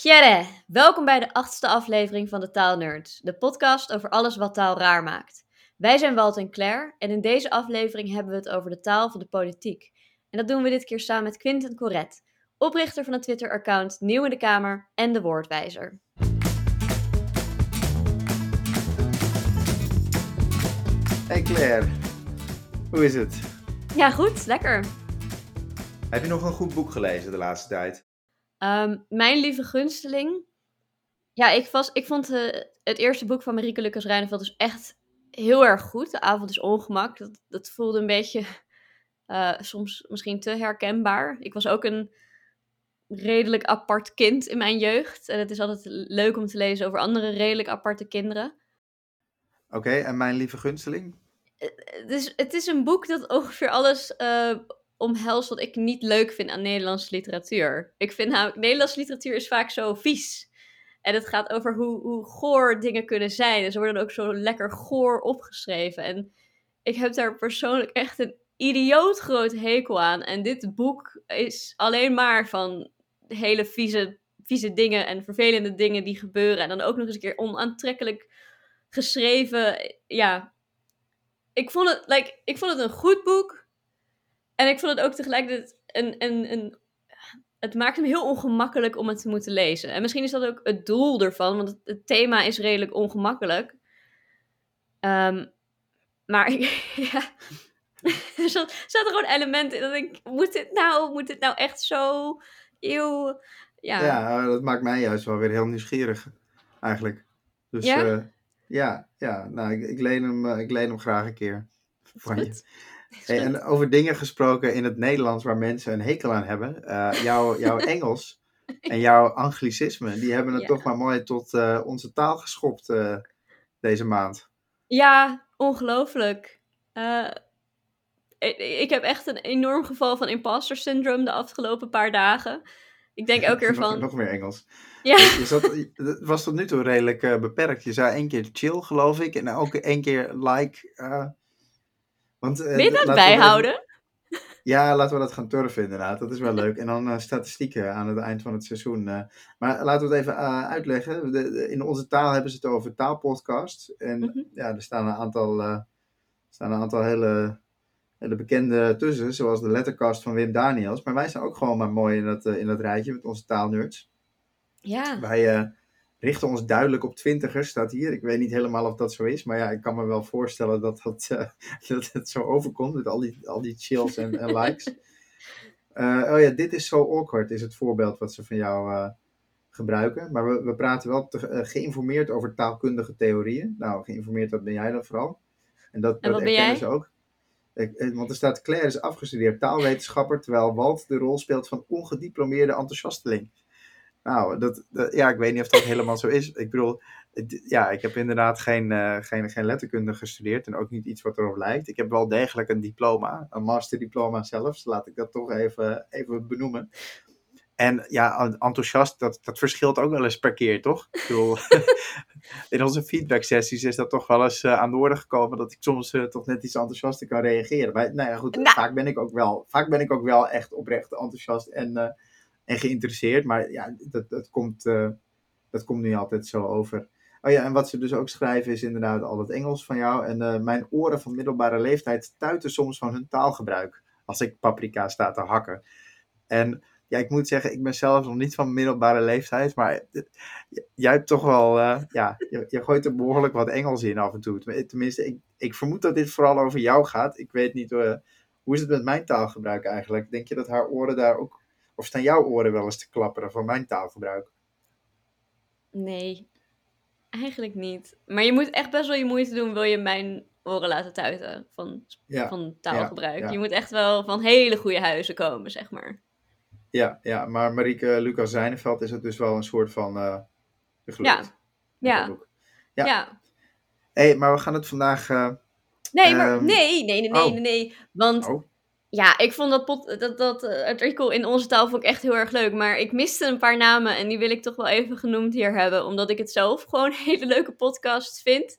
Gjerre, welkom bij de achtste aflevering van de Taalnerds, de podcast over alles wat taal raar maakt. Wij zijn Walt en Claire en in deze aflevering hebben we het over de taal van de politiek. En dat doen we dit keer samen met Quinten Corret, oprichter van het Twitter-account Nieuw in de Kamer en de Woordwijzer. Hey Claire, hoe is het? Ja, goed, lekker. Heb je nog een goed boek gelezen de laatste tijd? Ehm, mijn lieve gunsteling. Ja, ik, was, ik vond eh, het eerste boek van Marieke Lucas Rijneveld dus echt heel erg goed. De avond is ongemak. Dat, dat voelde een beetje eh, soms misschien te herkenbaar. Ik was ook een redelijk apart kind in mijn jeugd. En het is altijd leuk om te lezen over andere redelijk aparte kinderen. Oké, en mijn lieve gunsteling? Dus het is een boek dat ongeveer alles uh, omhelst wat ik niet leuk vind aan Nederlandse literatuur. Ik vind namelijk, Nederlandse literatuur is vaak zo vies. En het gaat over hoe, hoe goor dingen kunnen zijn. En ze worden ook zo lekker goor opgeschreven. En ik heb daar persoonlijk echt een idioot groot hekel aan. En dit boek is alleen maar van hele vieze, vieze dingen en vervelende dingen die gebeuren. En dan ook nog eens een keer onaantrekkelijk geschreven. Ja, ik vond het, like, ik vond het een goed boek. En ik vond het ook tegelijkertijd een, een, een het maakt hem heel ongemakkelijk om het te moeten lezen. En misschien is dat ook het doel ervan, want het, het thema is redelijk ongemakkelijk. Um, maar ja, er zaten gewoon elementen in dat ik, moet dit nou, moet dit nou echt zo eeuw... Ja. ja, dat maakt mij juist wel weer heel nieuwsgierig, eigenlijk. Dus ja, uh, ja, ja nou, ik, ik, leen hem, uh, ik leen hem graag een keer van je. Hey, en over dingen gesproken in het Nederlands waar mensen een hekel aan hebben. Uh, jouw, jouw Engels en jouw anglicisme, die hebben het toch maar mooi tot uh, onze taal geschopt uh, deze maand. Ja, ongelooflijk. Ik, ik, heb echt een enorm geval van imposter syndrome de afgelopen paar dagen. Ik denk elke keer van... nog, nog meer Engels. Ja. Was tot nu toe redelijk beperkt. Je zei één keer chill, geloof ik. En ook één keer like... Want, uh, je dat bijhouden? Ja, laten we dat gaan turven inderdaad. Dat is wel leuk. En dan uh, statistieken aan het eind van het seizoen. Uh, maar laten we het even uitleggen. De, in onze taal hebben ze het over taalpodcast. En mm -hmm. ja, er staan een aantal, staan een aantal hele, hele bekende tussen. Zoals de lettercast van Wim Daniels. Maar wij zijn ook gewoon maar mooi in dat, in dat rijtje met onze taalnerds. Ja. Wij richten ons duidelijk op twintigers, staat hier. Ik weet niet helemaal of dat zo is, maar ja, ik kan me wel voorstellen dat, dat, uh, dat het zo overkomt met al die, al die chills en, en likes. Uh, oh ja, dit is zo awkward, is het voorbeeld wat ze van jou uh, gebruiken. Maar we, we praten wel te, geïnformeerd over taalkundige theorieën. Nou, geïnformeerd, dat ben jij dan vooral. En dat, en dat erkennen ze ook. Ik, want er staat, Claire is afgestudeerd taalwetenschapper, terwijl Walt de rol speelt van ongediplomeerde enthousiasteling. Nou, dat, ja, ik weet niet of dat helemaal zo is. Ik bedoel, ja, ik heb inderdaad geen, uh, geen, geen letterkunde gestudeerd en ook niet iets wat erop lijkt. Ik heb wel degelijk een diploma, een masterdiploma zelfs, laat ik dat toch even, even benoemen. En ja, enthousiast, dat, dat verschilt ook wel eens per keer, toch? Ik bedoel, in onze feedback sessies is dat toch wel eens uh, aan de orde gekomen dat ik soms uh, toch net iets enthousiaster kan reageren. Maar nou ja, goed, nou. Vaak, ben ik ook wel, vaak ben ik ook wel echt oprecht enthousiast en en geïnteresseerd. Maar ja, dat, dat, komt, uh, dat komt niet altijd zo over. Oh ja, en wat ze dus ook schrijven is inderdaad al het Engels van jou. En uh, mijn oren van middelbare leeftijd tuiten soms van hun taalgebruik. Als ik paprika sta te hakken. En ja, ik moet zeggen, ik ben zelf nog niet van middelbare leeftijd. Maar jij hebt toch wel, uh, ja, je, gooit er behoorlijk wat Engels in af en toe. Tenminste, ik, ik vermoed dat dit vooral over jou gaat. Ik weet niet, hoe is het met mijn taalgebruik eigenlijk? Denk je dat haar oren daar ook of staan jouw oren wel eens te klapperen van mijn taalgebruik? Nee, eigenlijk niet. Maar je moet echt best wel je moeite doen, wil je mijn oren laten tuiten van, van taalgebruik. Je moet echt wel van hele goede huizen komen, zeg maar. Ja, ja maar Marieke Lucas Zijneveld is het dus wel een soort van uh, Ja. Ja. ja. ja. hey, maar we gaan het vandaag... Uh, nee, maar um... nee, nee, nee, nee, oh. nee, nee. Want oh ja, ik vond dat, pot, dat, dat uh, artikel in onze taal vond ik echt heel erg leuk. Maar ik miste een paar namen en die wil ik toch wel even genoemd hier hebben. Omdat ik het zelf gewoon een hele leuke podcast vind.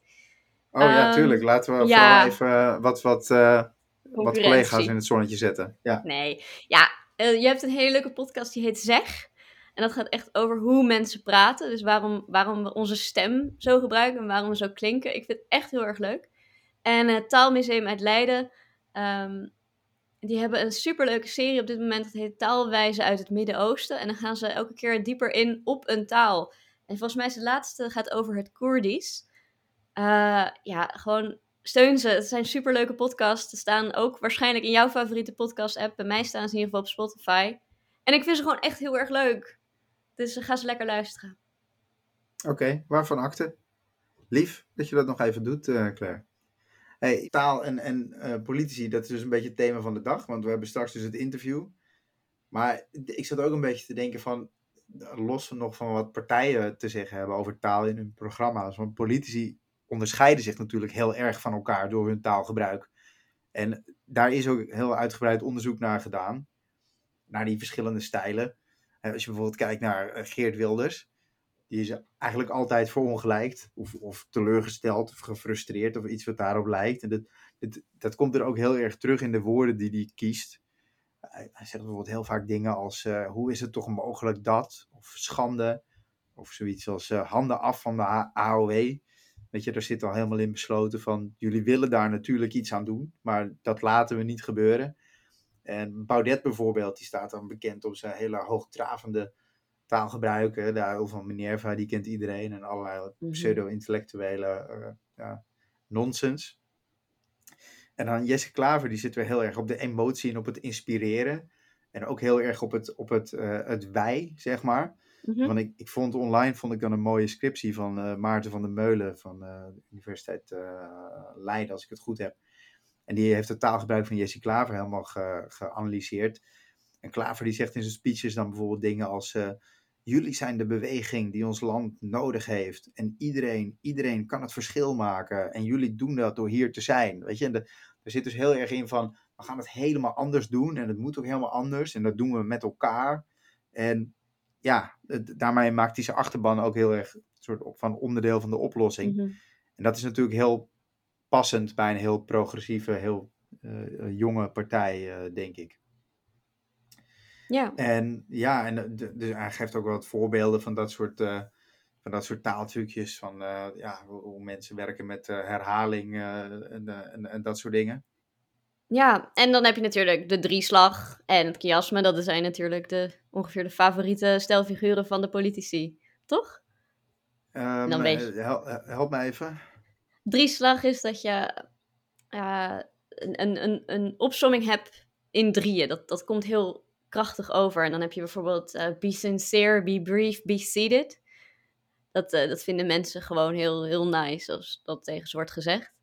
Oh um, ja, ehm, tuurlijk. Laten we ja, even wat, wat, uh, wat collega's in het zonnetje zetten. Ja. Nee, ja, je hebt een hele leuke podcast die heet Zeg. En dat gaat echt over hoe mensen praten. Dus waarom, waarom we onze stem zo gebruiken en waarom we zo klinken. Ik vind het echt heel erg leuk. En het Taalmuseum uit Leiden, ehm, die hebben een superleuke serie op dit moment. Dat heet Taalwijzen uit het Midden-Oosten. En dan gaan ze elke keer dieper in op een taal. En volgens mij is de laatste gaat over het Koerdisch. Uh, ja, gewoon steun ze. Het zijn superleuke podcasts. Ze staan ook waarschijnlijk in jouw favoriete podcast-app. Bij mij staan ze in ieder geval op Spotify. En ik vind ze gewoon echt heel erg leuk. Dus ga ze lekker luisteren. Oké, waarvan akte? Lief dat je dat nog even doet, uh, Claire. Hey, taal en, en uh, politici, dat is dus een beetje het thema van de dag. Want we hebben straks dus het interview. Maar ik zat ook een beetje te denken van... Los nog van wat partijen te zeggen hebben over taal in hun programma's. Want politici onderscheiden zich natuurlijk heel erg van elkaar door hun taalgebruik. En daar is ook heel uitgebreid onderzoek naar gedaan. Naar die verschillende stijlen. Als je bijvoorbeeld kijkt naar eh, Geert Wilders. Die is eigenlijk altijd verongelijkt. Of, of teleurgesteld of gefrustreerd of iets wat daarop lijkt. En dat, dat, komt er ook heel erg terug in de woorden die hij kiest. Hij, zegt bijvoorbeeld heel vaak dingen als: uh, hoe is het toch mogelijk dat? Of schande. Of zoiets als uh, handen af van de AOW. Weet je, daar zit al helemaal in besloten van, jullie willen daar natuurlijk iets aan doen, maar dat laten we niet gebeuren. En Baudet bijvoorbeeld, die staat dan bekend om zijn hele hoogdravende taalgebruik. Daar van Minerva, die kent iedereen. En allerlei mhm. pseudo-intellectuele uh, ja, nonsens. En dan Jesse Klaver, die zit weer heel erg op de emotie en op het inspireren. En ook heel erg op het, op het, uh, het wij, zeg maar. Mhm. Want ik, ik vond online vond ik dan een mooie scriptie van uh, Maarten van der Meulen van de Universiteit Leiden, als ik het goed heb. En die heeft het taalgebruik van Jesse Klaver helemaal ge, geanalyseerd. En Klaver die zegt in zijn speeches dan bijvoorbeeld dingen als... Jullie zijn de beweging die ons land nodig heeft. En iedereen, iedereen kan het verschil maken. En jullie doen dat door hier te zijn. Weet je, en er zit dus heel erg in van... We gaan het helemaal anders doen. En het moet ook helemaal anders. En dat doen we met elkaar. En ja, daarmee maakt hij zijn achterban ook heel erg soort van onderdeel van de oplossing. Mhm. En dat is natuurlijk heel passend bij een heel progressieve, heel uh, jonge partij, uh, denk ik. Ja. En ja, en dus hij geeft ook wat voorbeelden van dat soort, uh, van dat soort taaltrucjes. Van ja, hoe, mensen werken met herhaling en, en, en, dat soort dingen. Ja, en dan heb je natuurlijk de drieslag en het chiasme. Dat zijn natuurlijk de, ongeveer de favoriete stelfiguren van de politici, toch? Um, dan weet je... help, help me even. Drieslag is dat je uh, een, een, een opsomming hebt in drieën. Dat, dat komt heel krachtig over. En dan heb je bijvoorbeeld uh, be sincere, be brief, be seated. Dat, uh, dat vinden mensen gewoon heel, heel nice als dat tegen ze wordt gezegd.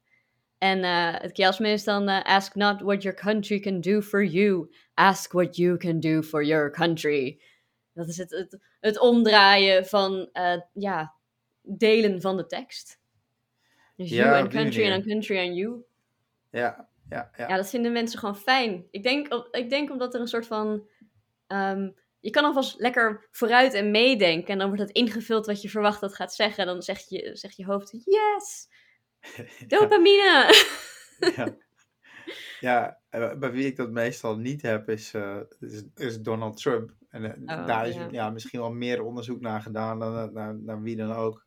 En uh, het chiasme is dan ask not what your country can do for you, ask what you can do for your country. Dat is het, het, het omdraaien van ja, delen van de tekst. Dus ja, you and country dan country and you. Ja, ja, ja. Ja, dat vinden mensen gewoon fijn. Ik denk, ik denk omdat er een soort van... Um, je kan alvast lekker vooruit en meedenken. En dan wordt het ingevuld wat je verwacht dat gaat zeggen. En dan zegt je, zegt je hoofd, yes! Dopamine! ja. ja, eh, bij wie ik dat meestal niet heb is, uh, is, is, Donald Trump. En uh, daar is ja. ja. misschien wel meer onderzoek naar gedaan dan naar, naar wie dan ook.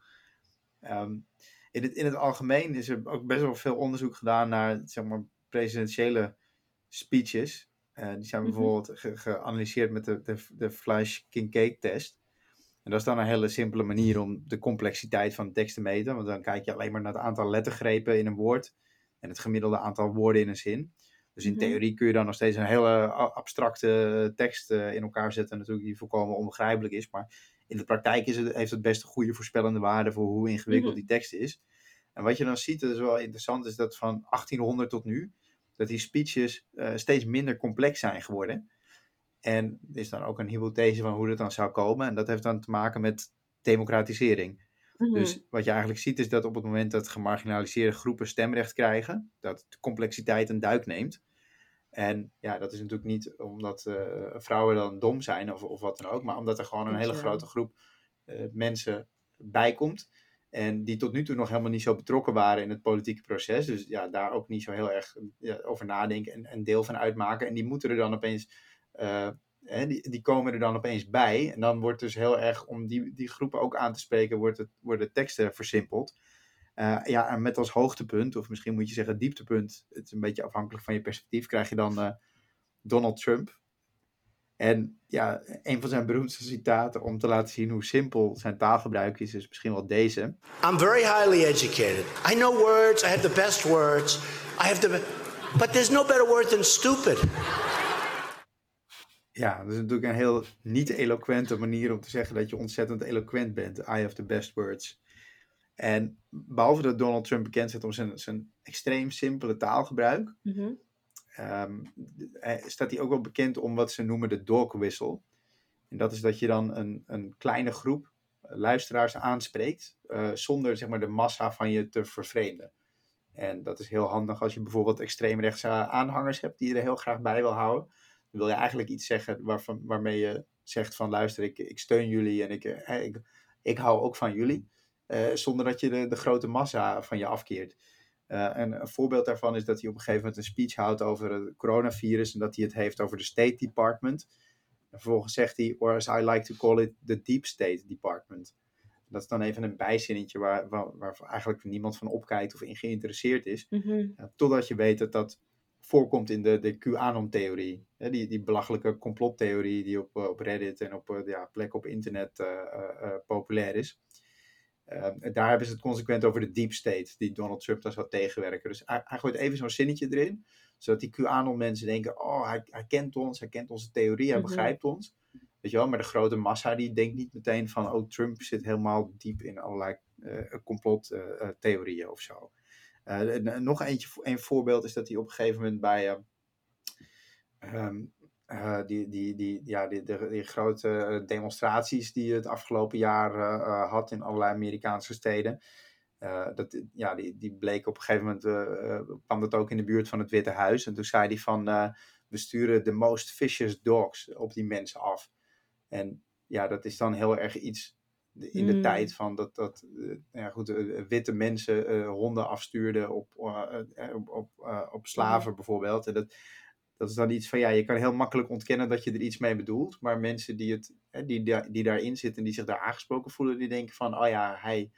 Um, in, het, in het algemeen is er ook best wel veel onderzoek gedaan naar zeg maar, presidentiële speeches. Uh, die zijn mhm. bijvoorbeeld ge geanalyseerd met de, de, de Fleisch-Kincaid-test. En dat is dan een hele simpele manier om de complexiteit van de tekst te meten. Want dan kijk je alleen maar naar het aantal lettergrepen in een woord en het gemiddelde aantal woorden in een zin. Dus in mhm. theorie kun je dan nog steeds een hele abstracte tekst eh, in elkaar zetten, natuurlijk die volkomen onbegrijpelijk is. Maar in de praktijk is het, heeft het best een goede voorspellende waarde voor hoe ingewikkeld mhm. die tekst is. En wat je dan ziet, dat is wel interessant, is dat van 1800 tot nu, dat die speeches uh, steeds minder complex zijn geworden. En er is dan ook een hypothese van hoe dat dan zou komen. En dat heeft dan te maken met democratisering. Mhm. Dus wat je eigenlijk ziet is dat op het moment dat gemarginaliseerde groepen stemrecht krijgen, dat de complexiteit een duik neemt. En ja, dat is natuurlijk niet omdat uh, vrouwen dan dom zijn of, of wat dan ook, maar omdat er gewoon een hele grote groep uh, mensen bijkomt. En die tot nu toe nog helemaal niet zo betrokken waren in het politieke proces. Dus ja, daar ook niet zo heel erg over nadenken en, en deel van uitmaken. En die moeten er dan opeens uh, hè, die, die komen er dan opeens bij. En dan wordt dus heel erg, om die, die groepen ook aan te spreken, wordt het, worden teksten versimpeld. Uh, ja, en met als hoogtepunt, of misschien moet je zeggen dieptepunt, het is een beetje afhankelijk van je perspectief, krijg je dan uh, Donald Trump. En ja, een van zijn beroemdste citaten om te laten zien hoe simpel zijn taalgebruik is, is misschien wel deze. I'm very highly educated. I know words, I have the best words. I have the But there's no better word than stupid. Ja, dat is natuurlijk een heel niet-eloquente manier om te zeggen dat je ontzettend eloquent bent. I have the best words. En behalve dat Donald Trump bekend staat om zijn, zijn extreem simpele taalgebruik, Mhm. Eh, staat hij ook wel bekend om wat ze noemen de whistle. En dat is dat je dan een, een kleine groep eh, luisteraars aanspreekt, eh, zonder zeg maar, de massa van je te vervreemden. En dat is heel handig als je bijvoorbeeld extreemrechtse aanhangers hebt die je er heel graag bij wil houden. Dan wil je eigenlijk iets zeggen waarvan, waarmee je zegt van luister, ik, ik steun jullie en ik, ik, ik hou ook van jullie. zonder dat je de, de grote massa van je afkeert. Eh, en een voorbeeld daarvan is dat hij op een gegeven moment een speech houdt over het coronavirus en dat hij het heeft over de State Department. En vervolgens zegt hij, or as I like to call it, the Deep State Department. Dat is dan even een bijzinnetje waar, waar, waar eigenlijk niemand van opkijkt of in geïnteresseerd is. Mhm. Uh, totdat je weet dat dat voorkomt in de, de QAnon-theorie. Die, die belachelijke complottheorie die op, uh, op Reddit en op ja, plekken op internet uh, populair is. Ehm, daar hebben ze het consequent over de deep state, die Donald Trump daar zou tegenwerken. Dus hij, hij gooit even zo'n zinnetje erin, zodat die QAnon-mensen denken: oh, hij, hij, kent ons, hij kent onze theorie, hij Mhm. begrijpt ons. Weet je wel, maar de grote massa die denkt niet meteen van: oh, Trump zit helemaal diep in allerlei complottheorieën of zo. Uh, nog eentje, een voorbeeld is dat hij op een gegeven moment bij uh, um, uh, die, die, die, ja, die, die, grote demonstraties die het afgelopen jaar uh, had in allerlei Amerikaanse steden. Uh, dat, ja, die, die bleek op een gegeven moment, kwam dat ook in de buurt van het Witte Huis. En toen zei hij van, we sturen de most vicious dogs op die mensen af. En ja, dat is dan heel erg iets in de Hmm. tijd van dat, dat ja, goed, witte mensen honden afstuurden op, op, op, op slaven bijvoorbeeld. En dat, dat is dan iets van, ja, je kan heel makkelijk ontkennen dat je er iets mee bedoelt. Maar mensen die, het, die, die daarin zitten en die zich daar aangesproken voelen, die denken van, oh ja, hij,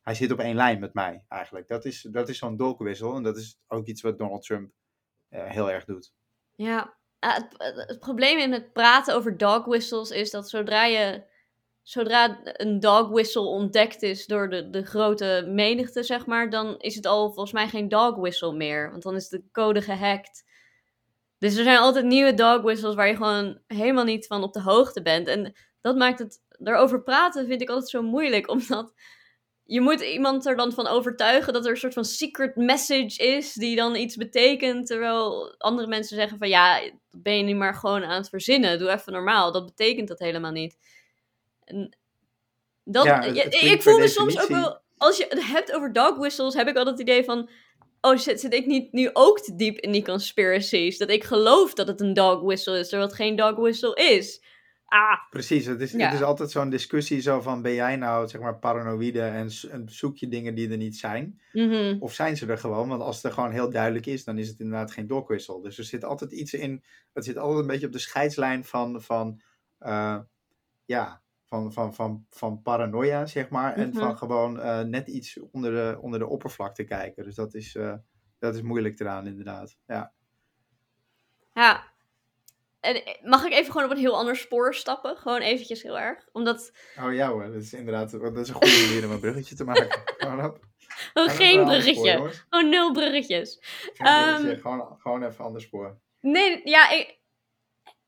hij zit op één lijn met mij eigenlijk. Dat is, dat is zo'n dolkwissel en dat is ook iets wat Donald Trump uh, heel erg doet. Ja, uh, het, het, probleem in het praten over dog whistles is dat zodra je zodra een dog whistle ontdekt is door de, de grote menigte, zeg maar, dan is het al volgens mij geen dog whistle meer. Want dan is de code gehackt. Dus er zijn altijd nieuwe dog whistles waar je gewoon helemaal niet van op de hoogte bent. En dat maakt het erover praten, vind ik altijd zo moeilijk. Omdat je moet iemand er dan van overtuigen dat er een soort van secret message is die dan iets betekent. Terwijl andere mensen zeggen van ja, dat ben je nu maar gewoon aan het verzinnen. Doe even normaal. Dat betekent dat helemaal niet. En dat, Ja, het- ja, het ik voel me soms ook wel, als je het hebt over dog whistles, heb ik altijd het idee van, oh zit, zit ik niet nu ook te diep in die conspiracies? Dat ik geloof dat het een dog whistle is, terwijl het geen dog whistle is. Ah, Precies, het is, Ja. het is altijd zo'n discussie zo van, ben jij nou zeg maar paranoïde en, zoek je dingen die er niet zijn? mhm. Of zijn ze er gewoon? Want als het er gewoon heel duidelijk is, dan is het inderdaad geen dogwissel. Dus er zit altijd iets in, het zit altijd een beetje op de scheidslijn van, van eh, ja, van, van, van, van paranoia, zeg maar. En Mhm. van gewoon eh, net iets onder de, onder de oppervlakte kijken. Dus dat is, eh, dat is moeilijk eraan, inderdaad. Ja. Ja. En eh, mag ik even gewoon op een heel ander spoor stappen? Gewoon eventjes heel erg. Omdat, Oh ja hoor, dat is inderdaad dat is een goede manier om een bruggetje te maken. Gewoon op. oh, geen spoor, bruggetje. Oh, nul bruggetjes. Geen bruggetje, gewoon, gewoon even een ander spoor. Nee, ja, ik,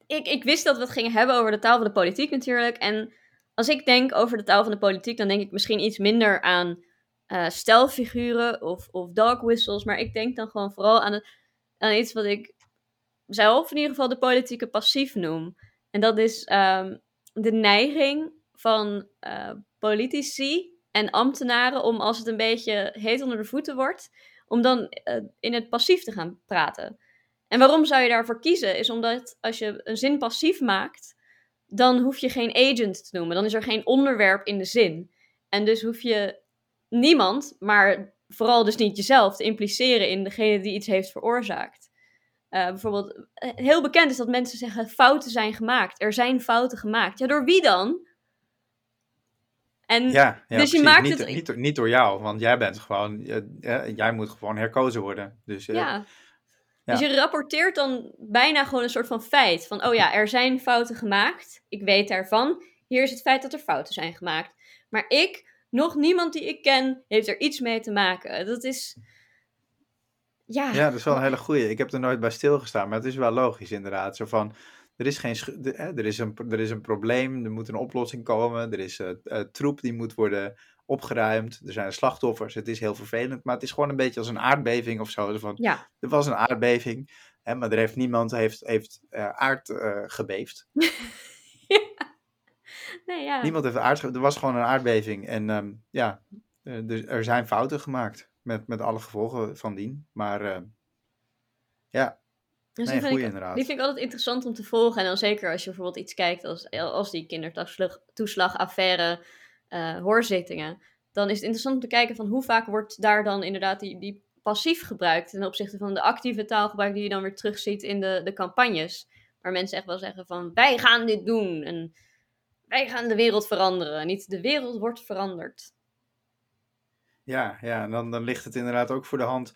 ik, ik wist dat we het gingen hebben over de taal van de politiek natuurlijk. En als ik denk over de taal van de politiek, dan denk ik misschien iets minder aan eh stelfiguren of, of dog whistles. Maar ik denk dan gewoon vooral aan, aan iets wat ik zelf in ieder geval de politieke passief noem. En dat is ehm, de neiging van eh, politici en ambtenaren om als het een beetje heet onder de voeten wordt, om dan eh, in het passief te gaan praten. En waarom zou je daarvoor kiezen? Is omdat als je een zin passief maakt, dan hoef je geen agent te noemen. Dan is er geen onderwerp in de zin. En dus hoef je niemand, maar vooral dus niet jezelf, te impliceren in degene die iets heeft veroorzaakt. Eh, bijvoorbeeld, eh, heel bekend is dat mensen zeggen fouten zijn gemaakt. Er zijn fouten gemaakt. Ja, door wie dan? En Ja, ja dus precies. je maakt niet, het... niet, door- niet door jou, want jij bent gewoon, eh, jij moet gewoon herkozen worden. Dus Ja. Ja. Dus je rapporteert dan bijna gewoon een soort van feit. Van, oh ja, er zijn fouten gemaakt. Ik weet daarvan. Hier is het feit dat er fouten zijn gemaakt. Maar ik, nog niemand die ik ken, heeft er iets mee te maken. Dat is... Ja, Ja, dat is wel een hele goeie. Ik heb er nooit bij stilgestaan, maar het is wel logisch inderdaad. Zo van, er is, geen er, is een, er is een probleem, er moet een oplossing komen, er is eh, troep die moet worden opgeruimd, er zijn slachtoffers, het is heel vervelend, maar het is gewoon een beetje als een aardbeving of zo. Van, ja. er was een aardbeving, hè, maar er heeft niemand heeft, heeft eh, aard eh, gebeefd. Nee, ja. Niemand heeft aard Er was gewoon een aardbeving en ehm, ja, eh, dus er zijn fouten gemaakt met, met alle gevolgen van dien. Maar eh, ja, Dus nee, die, vind goeie ik, inderdaad. die vind ik altijd interessant om te volgen. En dan zeker als je bijvoorbeeld iets kijkt als, als die kindertoeslagaffaire eh hoorzittingen. Dan is het interessant om te kijken van hoe vaak wordt daar dan inderdaad die, die passief gebruikt. Ten opzichte van de actieve taalgebruik die je dan weer terugziet in de, de campagnes. Waar mensen echt wel zeggen van wij gaan dit doen. En wij gaan de wereld veranderen. Niet de wereld wordt veranderd. Ja, ja dan, dan ligt het inderdaad ook voor de hand.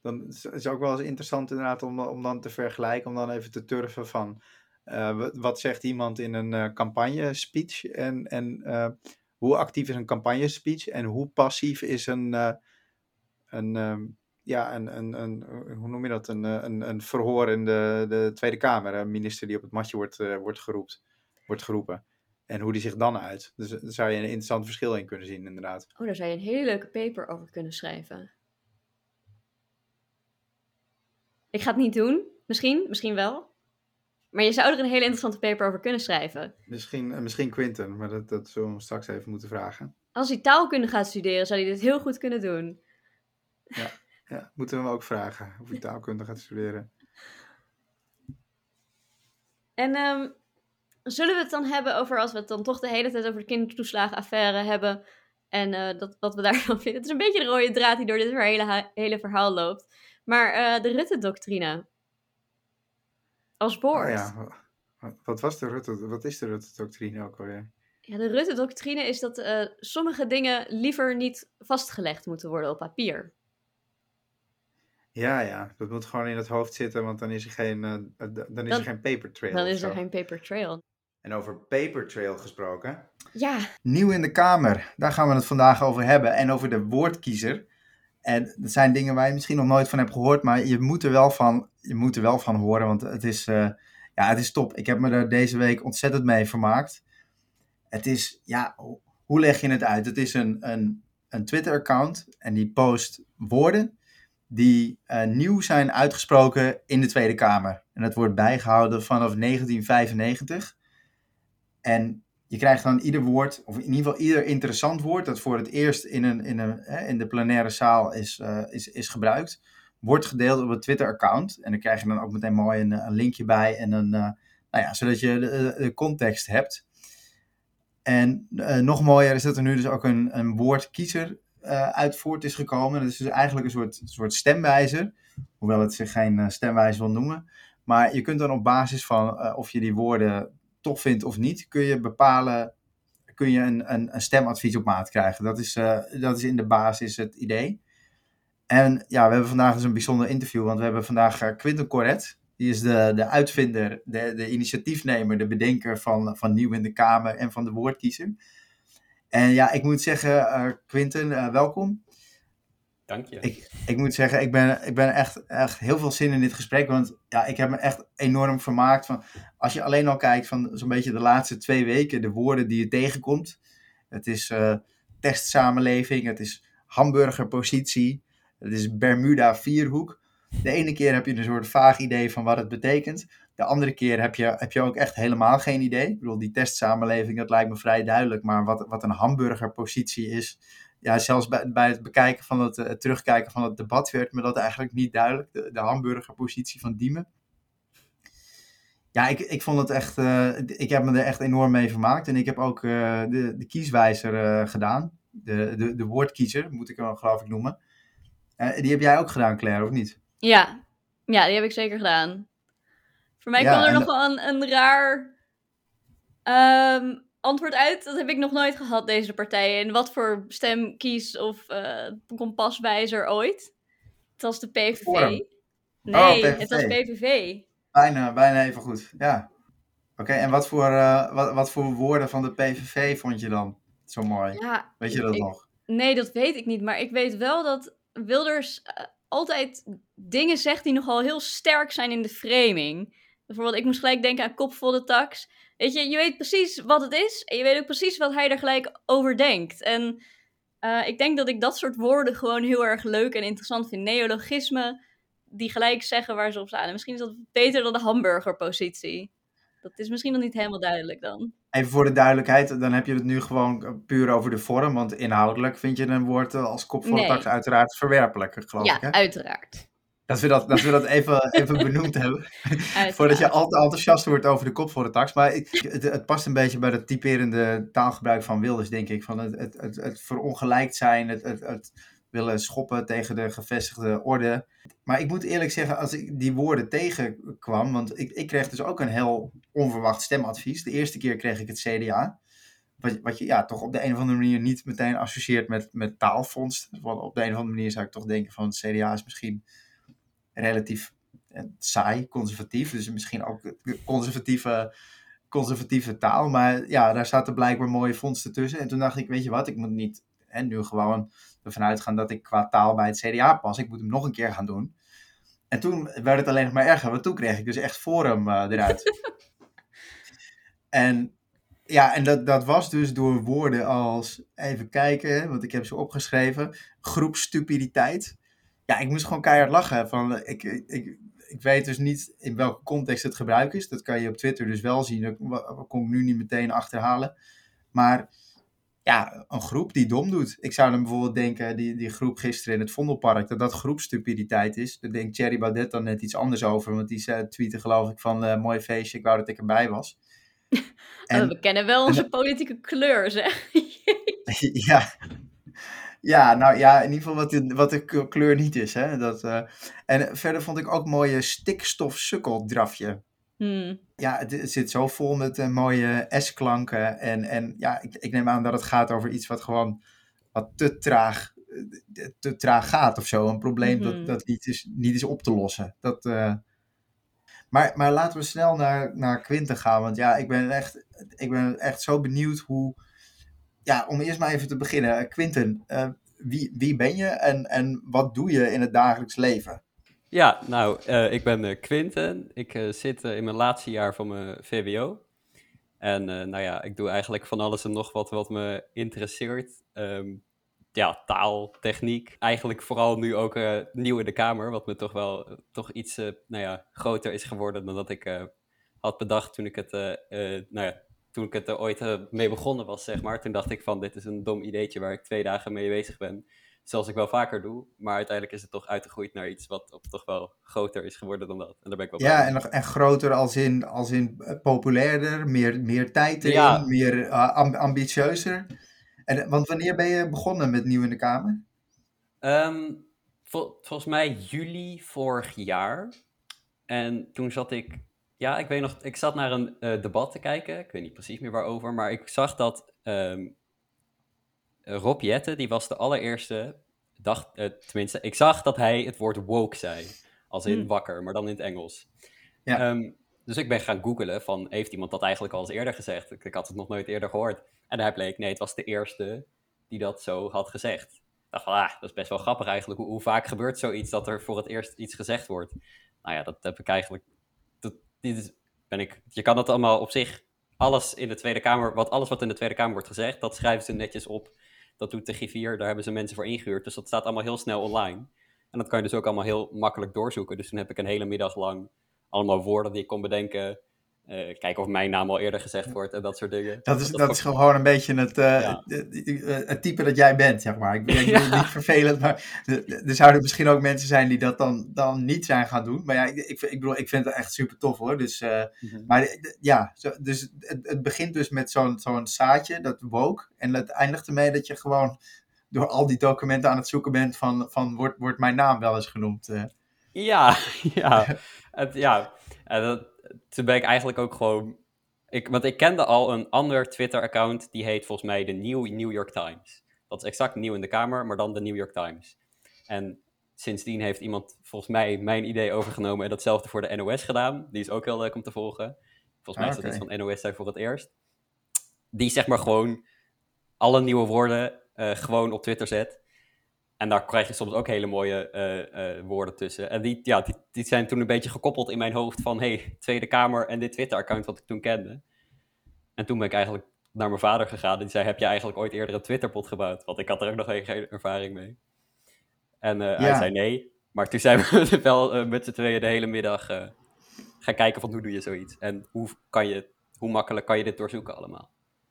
Dan is het ook wel eens interessant inderdaad om, om dan te vergelijken, om dan even te turven van eh, wat, zegt iemand in een eh campagne speech en, en hoe actief is een campagne speech en hoe passief is een, eh, een, ehm, ja, een, een, een, hoe noem je dat, een, eh, een, een verhoor in de, de Tweede Kamer, een minister die op het matje wordt, eh, wordt, geroept, wordt geroepen. En hoe die zich dan uit. Dus daar zou je een interessant verschil in kunnen zien, inderdaad. Oh, daar zou je een hele leuke paper over kunnen schrijven. Ik ga het niet doen. Misschien, misschien wel. Maar je zou er een hele interessante paper over kunnen schrijven. Misschien, eh, misschien Quinten, maar dat, dat zullen we hem straks even moeten vragen. Als hij taalkunde gaat studeren, zou hij dit heel goed kunnen doen. Ja, moeten we hem ook vragen of hij taalkunde gaat studeren. En ehm, zullen we het dan hebben over, als we het dan toch de hele tijd over de kindertoeslagenaffaire hebben. En eh, dat, wat we daarvan vinden. Het is een beetje de rode draad die door dit hele, hele verhaal loopt. Maar eh, de Rutte-doctrine. Als boord. Oh ja, wa- wat, was de Rutte, wat is de Rutte-doctrine ook alweer? Ja, de Rutte-doctrine is dat eh, sommige dingen liever niet vastgelegd moeten worden op papier. Ja, ja, dat moet gewoon in het hoofd zitten, want dan is er geen, eh, d- dan is Dan- er geen paper trail. Dan is er geen paper trail. En over paper trail gesproken. Ja, Nieuw in de Kamer, daar gaan we het vandaag over hebben. En over de woordkiezer. En dat zijn dingen waar je misschien nog nooit van hebt gehoord, maar je moet er wel van, je moet er wel van horen, want het is, eh, ja, het is top. Ik heb me er deze week ontzettend mee vermaakt. Het is, ja, ho- hoe leg je het uit? Het is een, een, een Twitter-account en die post woorden die eh, nieuw zijn uitgesproken in de Tweede Kamer. En dat wordt bijgehouden vanaf 1995. En je krijgt dan ieder woord, of in ieder geval ieder interessant woord, dat voor het eerst in, een, in, een, in de plenaire zaal is, eh, is, is gebruikt, wordt gedeeld op het Twitter-account. En dan krijg je dan ook meteen mooi een, een linkje bij, en een, eh, nou ja, zodat je de, de context hebt. En eh, nog mooier is dat er nu dus ook een, een woordkiezer eh, uit voort is gekomen. Dat is dus eigenlijk een soort, soort stemwijzer, hoewel het zich geen eh, stemwijzer wil noemen. Maar je kunt dan op basis van eh, of je die woorden tof vindt of niet, kun je bepalen, kun je een, een, een stemadvies op maat krijgen. Dat is, eh, dat is in de basis het idee. En ja, we hebben vandaag dus een bijzonder interview, want we hebben vandaag eh, Quinten Corret. Die is de, de uitvinder, de, de initiatiefnemer, de bedenker van, van Nieuw in de Kamer en van de woordkiezer. En ja, ik moet zeggen, eh Quinten, eh, welkom. Dank je. Ik, ik moet zeggen, ik ben, ik ben echt, echt heel veel zin in dit gesprek. Want ja, ik heb me echt enorm vermaakt. Van, als je alleen al kijkt van zo'n beetje de laatste twee weken, de woorden die je tegenkomt. Het is eh, testsamenleving, het is hamburgerpositie, het is Bermuda vierhoek. De ene keer heb je een soort vaag idee van wat het betekent. De andere keer heb je, heb je ook echt helemaal geen idee. Ik bedoel, die testsamenleving, dat lijkt me vrij duidelijk. Maar wat, wat een hamburgerpositie is, ja, zelfs bij, bij het bekijken van het, het terugkijken van het debat werd me dat eigenlijk niet duidelijk. De, hamburgerpositie van Diemen. Ja, ik, ik vond het echt, eh, ik heb me er echt enorm mee vermaakt. En ik heb ook eh, de, de kieswijzer eh, gedaan. De, de, de woordkiezer, moet ik hem geloof ik noemen. Eh, die heb jij ook gedaan, Claire, of niet? ja. Ja, die heb ik zeker gedaan. Voor mij Ja, kwam er en nog wel een, een raar ehm, antwoord uit. Dat heb ik nog nooit gehad, deze partijen. In wat voor stemkies of eh, kompaswijzer ooit. Het was de PVV. Forum. Nee, Oh, het was PVV. PVV. Bijna, bijna even goed. Ja. Oké, en wat voor, eh, wat, wat voor woorden van de PVV vond je dan zo mooi? Ja, Weet je dat ik- nog? Nee, dat weet ik niet. Maar ik weet wel dat Wilders eh, altijd dingen zegt die nogal heel sterk zijn in de framing. Bijvoorbeeld, ik moest gelijk denken aan kopvolle tax. Weet je, je weet precies wat het is. En je weet ook precies wat hij er gelijk over denkt. En eh, ik denk dat ik dat soort woorden gewoon heel erg leuk en interessant vind. Neologismen die gelijk zeggen waar ze op staan. En misschien is dat beter dan de hamburgerpositie. Dat is misschien nog niet helemaal duidelijk dan. Even voor de duidelijkheid, dan heb je het nu gewoon puur over de vorm. Want inhoudelijk vind je een woord eh, als kop voor de Nee. tax uiteraard verwerpelijk, geloof ja, ik. Hè? uiteraard. Dat we dat, dat, we dat even, even benoemd hebben. Voordat je al te enthousiast wordt over de kop voor de tax. Maar ik, het, het past een beetje bij het typerende taalgebruik van Wilders, denk ik. Van het, het, het, het verongelijkt zijn, het, het, het willen schoppen tegen de gevestigde orde. Maar ik moet eerlijk zeggen, als ik die woorden tegenkwam, want ik, ik kreeg dus ook een heel onverwacht stemadvies. De eerste keer kreeg ik het CDA. Wat, wat je ja, toch op de een of andere manier niet meteen associeert met, met taalfonds. Op de een of andere manier zou ik toch denken van het CDA is misschien relatief eh, saai, conservatief. Dus misschien ook conservatieve, conservatieve taal. Maar ja, daar zaten blijkbaar mooie vondsten tussen. En toen dacht ik, weet je wat, ik moet niet en nu gewoon ervan uitgaan dat ik qua taal bij het CDA pas. Ik moet hem nog een keer gaan doen. En toen werd het alleen nog maar erger, want toen kreeg ik dus echt Forum eh, eruit. en ja, en dat, dat was dus door woorden als, even kijken, want ik heb ze opgeschreven, groep stupiditeit. Ja, ik moest gewoon keihard lachen. Van, ik, ik, ik weet dus niet in welke context het gebruik is. Dat kan je op Twitter dus wel zien. Dat kon ik nu niet meteen achterhalen. Maar ja, een groep die dom doet. Ik zou dan bijvoorbeeld denken, die, die groep gisteren in het Vondelpark, dat dat groepstupiditeit is. Daar denkt Thierry Baudet dan net iets anders over. Want die zei, tweette geloof ik van, eh, mooi feestje, ik wou dat ik erbij was. Oh, En- we kennen wel onze politieke kleur, zeg. ja. Ja, nou ja, in ieder geval wat de, wat de kleur niet is. Hè? Dat, eh, en verder vond ik ook mooie stikstofsukkeldrafje. Hmm. Ja, het, het zit zo vol met eh, mooie S-klanken. En, en ja, ik, ik neem aan dat het gaat over iets wat gewoon wat te traag, eh, te traag gaat of zo. Een probleem Mhm. dat, dat niet, is, niet is op te lossen. Dat, eh, maar, maar laten we snel naar, naar Quinten gaan. Want ja, ik ben echt, ik ben echt zo benieuwd hoe. Ja, om eerst maar even te beginnen. Quinten, wie, wie ben je en, en wat doe je in het dagelijks leven? Ja, nou, eh, ik ben eh, Quinten. Ik eh, zit in mijn laatste jaar van mijn VWO. En nou ja, ik doe eigenlijk van alles en nog wat wat me interesseert. Ehm, ja, taal, techniek. Eigenlijk vooral nu ook nieuw in de Kamer, wat me toch wel toch iets nou ja, groter is geworden dan dat ik had bedacht toen ik het, nou ja, toen ik het er ooit mee begonnen was, zeg maar. Toen dacht ik van, dit is een dom ideetje waar ik twee dagen mee bezig ben. Zoals ik wel vaker doe. Maar uiteindelijk is het toch uitgegroeid naar iets wat toch wel groter is geworden dan dat. En daar ben ik wel Ja, en, en groter als in, als in eh, populairder, meer, meer tijd erin, Ja. meer eh, am- ambitieuzer. En, eh, want wanneer ben je begonnen met Nieuw in de Kamer? Ehm, vol- volgens mij juli vorig jaar. En toen zat ik, ja, ik weet nog, ik zat naar een debat te kijken. Ik weet niet precies meer waarover, maar ik zag dat ehm, Rob Jetten, die was de allereerste, dacht, eh, tenminste, ik zag dat hij het woord woke zei. Als in Hmm. wakker, maar dan in het Engels. Ja. Ehm, dus ik ben gaan googlen van, heeft iemand dat eigenlijk al eens eerder gezegd? Ik, ik had het nog nooit eerder gehoord. En daar bleek, nee, het was de eerste die dat zo had gezegd. Ik dacht van, ah, dat is best wel grappig eigenlijk. Hoe, hoe vaak gebeurt zoiets dat er voor het eerst iets gezegd wordt? Nou ja, dat heb ik eigenlijk... Dat, dit is, ben ik, je kan dat allemaal op zich... Alles in de Tweede Kamer, wat, alles wat in de Tweede Kamer wordt gezegd, dat schrijven ze netjes op. Dat doet de griffier, daar hebben ze mensen voor ingehuurd. Dus dat staat allemaal heel snel online. En dat kan je dus ook allemaal heel makkelijk doorzoeken. Dus toen heb ik een hele middag lang allemaal woorden die ik kon bedenken. Eh, kijken of mijn naam al eerder gezegd wordt en dat soort dingen. Dat is, dat is gewoon een beetje het, eh, Ja. het, het- type dat jij bent, zeg maar. Ik ben Ja. niet vervelend, maar er zouden misschien ook mensen zijn die dat dan, dan niet zijn gaan doen. Maar ja, ik, ik, ik bedoel, ik vind het echt super tof hoor. Dus, eh, Mhm. maar ja, zo, dus het, het begint dus met zo'n zo'n zaadje, dat woke. En het eindigt ermee dat je gewoon door al die documenten aan het zoeken bent van, van wordt, wordt mijn naam wel eens genoemd. Ja, ja. Het, ja. En dat, toen ben ik eigenlijk ook gewoon... Ik, want ik kende al een ander Twitter-account, die heet volgens mij de New, New York Times. Dat is exact nieuw in de Kamer, maar dan de New York Times. En sindsdien heeft iemand volgens mij mijn idee overgenomen en datzelfde voor de NOS gedaan. Die is ook heel leuk om te volgen. Volgens mij is dat Ah, iets van NOS zijn voor het eerst. Die zeg maar gewoon alle nieuwe woorden eh, gewoon op Twitter zet. En daar krijg je soms ook hele mooie eh, eh, woorden tussen. En die, ja, die, die zijn toen een beetje gekoppeld in mijn hoofd van... hey, Tweede Kamer en dit Twitter-account wat ik toen kende. En toen ben ik eigenlijk naar mijn vader gegaan. Die zei, heb je eigenlijk ooit eerder een Twitterbot gebouwd? Want ik had er ook nog geen, ervaring mee. En eh, hij zei nee. Maar toen zijn we wel met z'n tweeën de hele middag gaan kijken van hoe doe je zoiets? En hoe, kan je, hoe makkelijk kan je dit doorzoeken allemaal?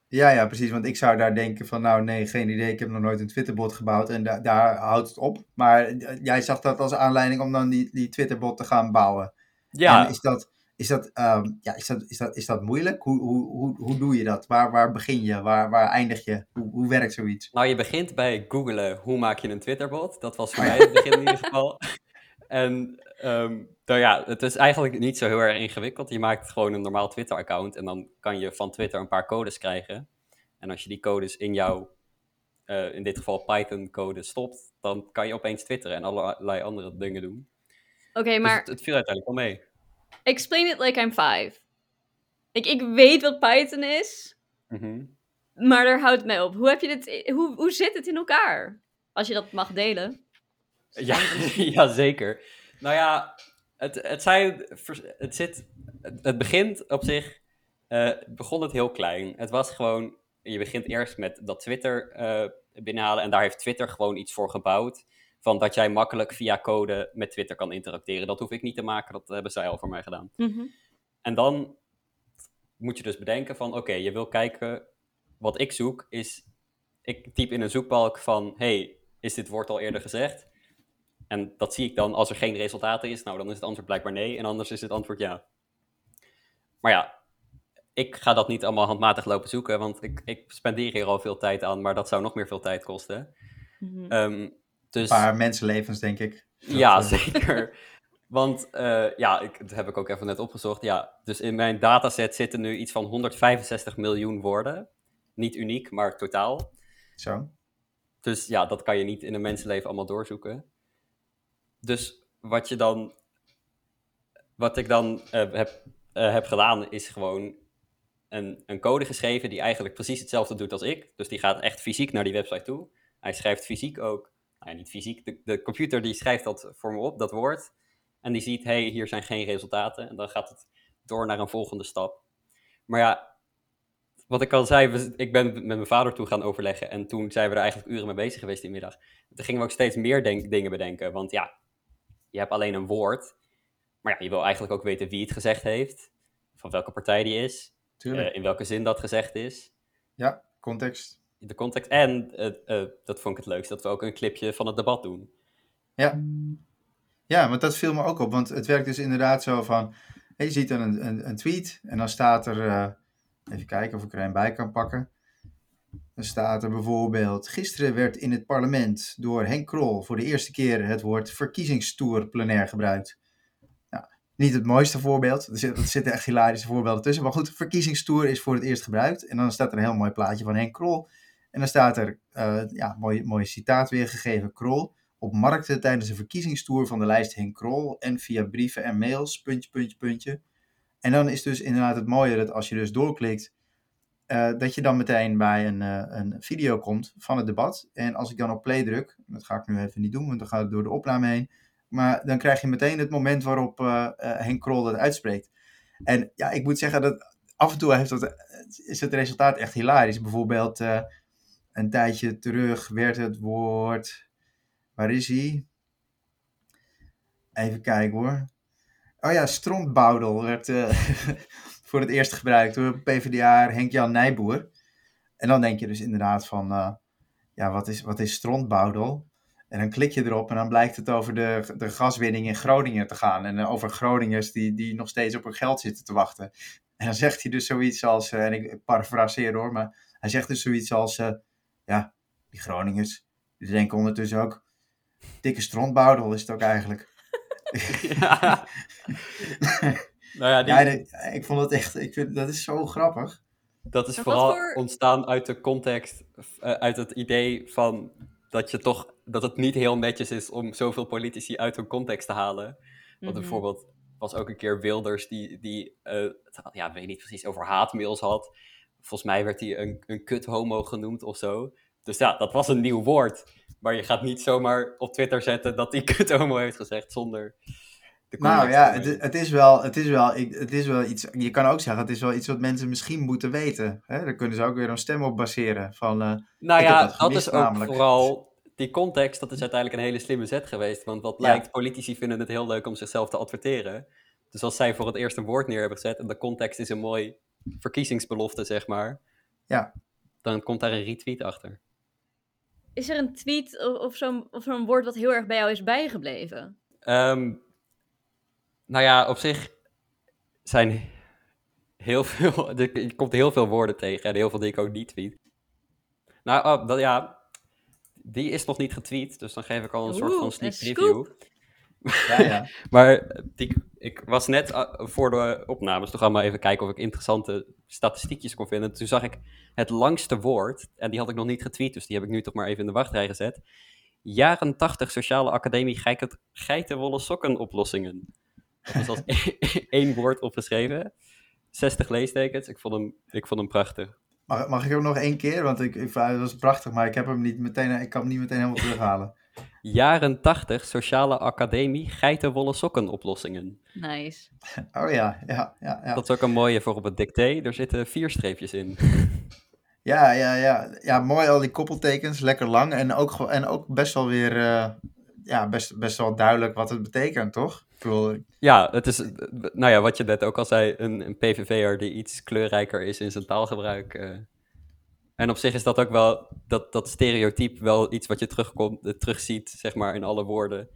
Ja, ja, precies. Want ik zou daar denken van, nou nee, geen idee. Ik heb nog nooit een Twitterbot gebouwd en da- daar houdt het op. Maar eh, jij zag dat als aanleiding om dan die, die Twitterbot te gaan bouwen. Ja, En is dat, is dat, ehm, ja, is dat, is dat, is dat moeilijk? Hoe, hoe, hoe, hoe doe je dat? Waar, waar begin je? Waar, waar eindig je? Hoe, hoe werkt zoiets? Nou, je begint bij googlen hoe maak je een Twitterbot. Dat was voor mij het begin in ieder geval. En nou ja, het is eigenlijk niet zo heel erg ingewikkeld. Je maakt gewoon een normaal Twitter-account en dan kan je van Twitter een paar codes krijgen. En als je die codes in jouw, eh, in dit geval Python-code stopt, dan kan je opeens twitteren en allerlei andere dingen doen. Oké, Dus maar het, het viel uiteindelijk wel mee. explain it like I'm five. Ik, ik weet wat Python is, Mhm. maar daar houdt het mee op. Hoe, heb je dit, hoe, hoe zit het in elkaar? Als je dat mag delen. Ja, ja, zeker. Nou ja, het, het, zijn, het, zit, het, begint op zich, eh, begon het heel klein. Het was gewoon, je begint eerst met dat Twitter eh, binnenhalen en daar heeft Twitter gewoon iets voor gebouwd. Van dat jij makkelijk via code met Twitter kan interacteren. Dat hoef ik niet te maken, dat hebben zij al voor mij gedaan. Mhm. En dan moet je dus bedenken van, oké, je wil kijken, wat ik zoek is, ik typ in een zoekbalk van, hey, is dit woord al eerder gezegd? En dat zie ik dan, als er geen resultaat is, nou dan is het antwoord blijkbaar nee, en anders is het antwoord ja. Maar ja, ik ga dat niet allemaal handmatig lopen zoeken, want ik, ik spendeer hier al veel tijd aan, maar dat zou nog meer veel tijd kosten. Ehm, dus... Een paar mensenlevens, denk ik. Ja, eh, zeker. Want eh, ja, ik, dat heb ik ook even net opgezocht. Ja, dus in mijn dataset zitten nu iets van 165 miljoen woorden. Niet uniek, maar totaal. Zo. Dus ja, dat kan je niet in een mensenleven allemaal doorzoeken. Dus wat je dan. Wat ik dan eh, heb, eh, heb gedaan, is gewoon een, een code geschreven die eigenlijk precies hetzelfde doet als ik. Dus die gaat echt fysiek naar die website toe. Hij schrijft fysiek ook. Nou, ja, niet fysiek. De, de computer die schrijft dat voor me op, dat woord. En die ziet, hey, hier zijn geen resultaten. En dan gaat het door naar een volgende stap. Maar ja, wat ik al zei, ik ben met mijn vader toe gaan overleggen. En toen zijn we er eigenlijk uren mee bezig geweest die middag. Toen gingen we ook steeds meer dingen bedenken. Want ja, je hebt alleen een woord. Maar ja, je wil eigenlijk ook weten wie het gezegd heeft. Van welke partij die is. Tuurlijk. eh, in welke zin dat gezegd is. ja, context. De context. En, eh, eh, dat vond ik het leukst, dat we ook een clipje van het debat doen. Ja. Ja, want dat viel me ook op. Want het werkt dus inderdaad zo van... je ziet dan een, een, een tweet en dan staat er... even kijken of ik er een bij kan pakken. Dan staat er bijvoorbeeld... Gisteren werd in het parlement door Henk Krol... voor de eerste keer het woord verkiezingstoer plenair gebruikt. Nou, niet het mooiste voorbeeld. Er zitten, er zitten echt hilarische voorbeelden tussen. Maar goed, verkiezingstoer is voor het eerst gebruikt. En dan staat er een heel mooi plaatje van Henk Krol. En dan staat er... eh ja, mooi, mooi citaat weergegeven. Krol op markten tijdens een verkiezingstoer van de lijst Henk Krol en via brieven en mails, puntje, puntje, puntje. En dan is dus inderdaad het mooie dat als je dus doorklikt, eh, dat je dan meteen bij een, eh, een video komt van het debat. En als ik dan op play druk, dat ga ik nu even niet doen, want dan gaat het door de opname heen. Maar dan krijg je meteen het moment waarop eh, Henk Krol dat uitspreekt. En ja, ik moet zeggen dat af en toe heeft dat, is het resultaat echt hilarisch. Bijvoorbeeld een tijdje terug werd het woord... Waar is hij? Even kijken hoor. Oh ja, strontboudel werd voor het eerst gebruikt door PvdA Henk-Jan Nijboer. En dan denk je dus inderdaad van, eh, ja, wat is, wat is strontboudel? En dan klik je erop en dan blijkt het over de, de gaswinning in Groningen te gaan. En eh, over Groningers die, die nog steeds op hun geld zitten te wachten. En dan zegt hij dus zoiets als, eh, en ik parafraseer hoor, maar hij zegt dus zoiets als, ja, die Groningers, die denken ondertussen ook, dikke strontboudel is het ook eigenlijk. Ja. nou ja, die, Ja, nee, ik vond het echt, ik vind, dat is zo grappig. dat is Maar vooral voor- ontstaan uit de context, eh, uit het idee van dat je toch, dat het niet heel netjes is om zoveel politici uit hun context te halen. Want Mhm. bijvoorbeeld was ook een keer Wilders die, die eh, het had- ja, weet niet precies, over haatmails had. Volgens mij werd hij een, een kut homo genoemd of zo. Dus ja, dat was een nieuw woord. Maar je gaat niet zomaar op Twitter zetten dat hij kut homo heeft gezegd zonder de Nou ja, het, het, is wel, het, is wel, ik- het is wel iets, je kan ook zeggen, het is wel iets wat mensen misschien moeten weten. Hè? Daar kunnen ze ook weer een stem op baseren. Van, eh, Nou ja, dat is ook namelijk. vooral die context, dat is uiteindelijk een hele slimme zet geweest. Want wat Ja. lijkt, politici vinden het heel leuk om zichzelf te adverteren. Dus als zij voor het eerst een woord neer hebben gezet en de context is een mooi verkiezingsbelofte, zeg maar. Ja. Dan komt daar een retweet achter. Is er een tweet of, of zo'n of zo'n woord wat heel erg bij jou is bijgebleven? Ehm, nou ja, op zich zijn heel veel, er je komt heel veel woorden tegen en heel veel die ik ook niet tweet. Nou, oh, dat, ja, die is nog niet getweet, dus dan geef ik al een soort Oeh, van sneak preview. ja, ja. Maar die, ik was net uh, voor de opnames toch allemaal even kijken of ik interessante statistiekjes kon vinden. Toen zag ik het langste woord, en die had ik nog niet getweet, dus die heb ik nu toch maar even in de wachtrij gezet. Jaren 80 Sociale Academie geit- Geitenwolle Sokken oplossingen. Dat is als één woord opgeschreven. 60 leestekens. Ik vond hem, ik vond hem prachtig. Mag, mag ik hem nog één keer? Want ik, ik, het was prachtig, maar ik, heb hem niet meteen, ik kan hem niet meteen helemaal terughalen. Jaren 80 Sociale Academie Geitenwolle Sokken oplossingen. Nice. Oh ja, ja, ja. Ja, Dat is ook een mooie voor op het dicté. Er zitten vier streepjes in. ja, ja, ja. ja mooi al die koppeltekens, lekker lang. En ook, en ook best wel weer, eh, ja, best, best wel duidelijk wat het betekent, toch? Bedoel, Ja, het is, nou ja, wat je net ook al zei, een, een PVV'er die iets kleurrijker is in zijn taalgebruik. eh. En op zich is dat ook wel, dat, dat stereotype wel iets wat je terugkomt, eh, terugziet, zeg maar, in alle woorden.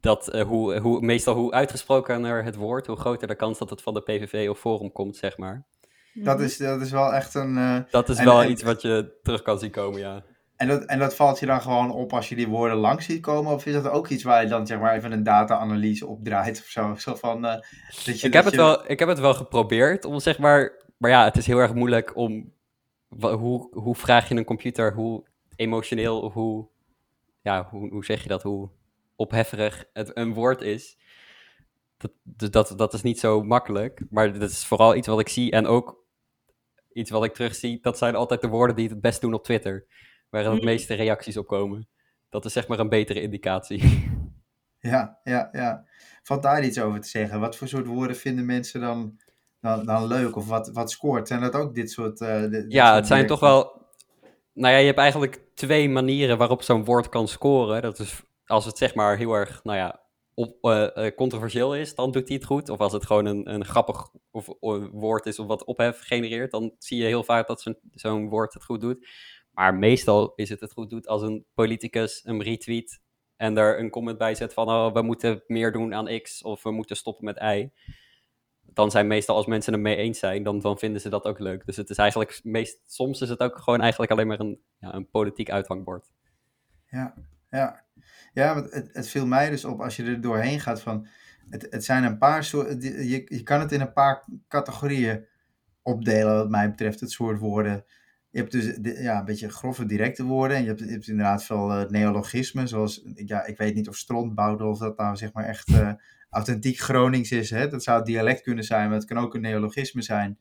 Dat eh, hoe, hoe, meestal hoe uitgesprokener het woord, hoe groter de kans dat het van de PVV of Forum komt, zeg maar. dat, is, dat is wel echt een... Dat is En- wel en- iets wat je terug kan zien komen, ja. En dat, en dat valt je dan gewoon op als je die woorden langs ziet komen? Of is dat ook iets waar je dan zeg maar even een data-analyse op draait of zo? Zo van, eh, dat je, Ik dat heb, het je- wel, ik heb het wel geprobeerd om zeg maar. Maar ja, het is heel erg moeilijk om. Hoe, hoe vraag je een computer hoe emotioneel, hoe. Ja, hoe, hoe zeg je dat? Hoe ophefferig het een woord is. Dat, dus dat, dat is niet zo makkelijk. Maar dat is vooral iets wat ik zie. En ook iets wat ik terugzie. Dat zijn altijd de woorden die het het best doen op Twitter. Waar het Mhm. meeste reacties op komen. Dat is zeg maar een betere indicatie. Ja, ja, ja. Valt daar iets over te zeggen? Wat voor soort woorden vinden mensen dan, dan, dan leuk? Of wat, wat scoort? Zijn dat ook dit soort... eh, dit- Ja, soort het zijn toch wel. Nou ja, je hebt eigenlijk twee manieren waarop zo'n woord kan scoren. Dat is als het zeg maar heel erg, nou ja, op, eh, eh, controversieel is, dan doet hij het goed. Of als het gewoon een, een grappig of, of woord is of wat ophef genereert, dan zie je heel vaak dat zo'n zo'n woord het goed doet. Maar meestal is het het goed doet als een politicus een retweet en daar een comment bij zet van oh, we moeten meer doen aan X of we moeten stoppen met Y. Dan zijn meestal als mensen het mee eens zijn, dan, vinden ze dat ook leuk. Dus het is eigenlijk meest, soms is het ook gewoon eigenlijk alleen maar een, ja, een politiek uithangbord. Ja, ja. Ja, het, het viel mij dus op als je er doorheen gaat van... Het, het zijn een paar soorten... Je, je kan het in een paar categorieën opdelen wat mij betreft, het soort woorden. Je hebt dus ja, een beetje grove directe woorden. En je hebt, je hebt inderdaad veel eh, neologismen, zoals... Ja, ik weet niet of strontbouwdel of dat nou zeg maar echt eh, authentiek Gronings is. Hè? Dat zou dialect kunnen zijn, maar het kan ook een neologisme zijn.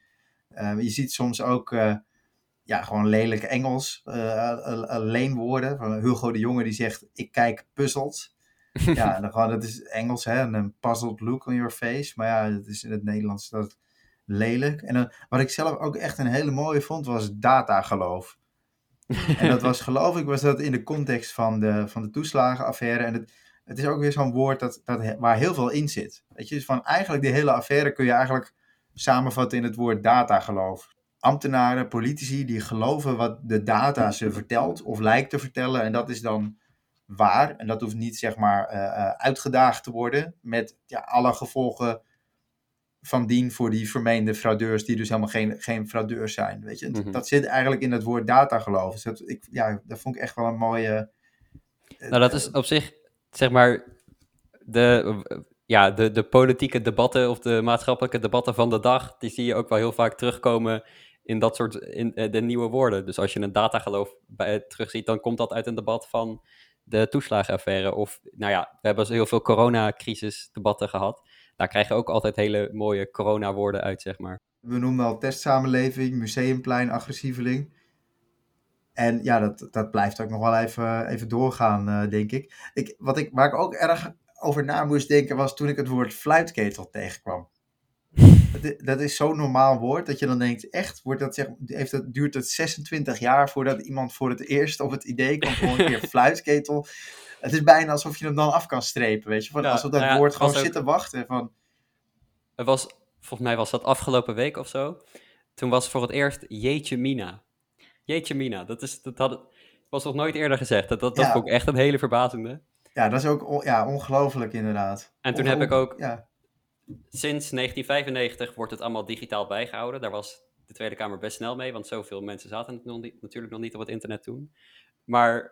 Eh, je ziet soms ook... eh, ja, gewoon lelijk Engels, leenwoorden. Van Hugo de Jonge die zegt, ik kijk puzzeld. ja, dan gewoon, dat is Engels, hè, en een puzzled look on your face. Maar ja, dat is in het Nederlands dat lelijk. En dan, wat ik zelf ook echt een hele mooie vond, was datageloof. En dat was, geloof ik, was dat in de context van de, van de toeslagenaffaire. En het, het is ook weer zo'n woord dat, dat, waar heel veel in zit. Weet je, dus van eigenlijk die hele affaire kun je eigenlijk samenvatten in het woord datageloof ambtenaren, politici, die geloven wat de data ze vertelt of lijkt te vertellen. En dat is dan waar. En dat hoeft niet, zeg maar, eh, eh, uitgedaagd te worden met ja, alle gevolgen van dien voor die vermeende fraudeurs, die dus helemaal geen, geen fraudeurs zijn. Weet je? Mhm. Dat zit eigenlijk in het woord datageloof. Dus dat, ik, ja, dat vond ik echt wel een mooie... eh, Nou, dat is op zich, zeg maar, de, eh, ja, de, de politieke debatten of de maatschappelijke debatten van de dag, die zie je ook wel heel vaak terugkomen in dat soort in, eh, de nieuwe woorden. Dus als je een datageloof bij, terugziet, dan komt dat uit een debat van de toeslagenaffaire. Of, nou ja, we hebben heel veel coronacrisis-debatten gehad. Daar krijg je ook altijd hele mooie corona-woorden uit, zeg maar. We noemden al testsamenleving, museumplein, agressieveling. En ja, dat, dat blijft ook nog wel even, even doorgaan, eh, denk ik. ik, wat ik. Waar ik ook erg over na moest denken, was toen ik het woord fluitketel tegenkwam. Dat is, dat is zo'n normaal woord dat je dan denkt, echt, wordt dat, zeg, heeft dat, duurt het 26 jaar voordat iemand voor het eerst op het idee komt om een keer fluitketel. Het is bijna alsof je hem dan af kan strepen, weet je. Van, Ja, alsof dat nou ja, woord gewoon ook- zit te wachten. Van, Het was, volgens mij was dat afgelopen week of zo. Toen was voor het eerst Jeetje Mina. Jeetje Mina, dat, is, dat had, was nog nooit eerder gezegd. Dat, dat, dat Ja. vond ik echt een hele verbazende. ja, dat is ook on- ja, ongelooflijk inderdaad. En toen heb ik ook- Ja, Sinds 1995 wordt het allemaal digitaal bijgehouden. Daar was de Tweede Kamer best snel mee, want zoveel mensen zaten natuurlijk nog niet op het internet toen. Maar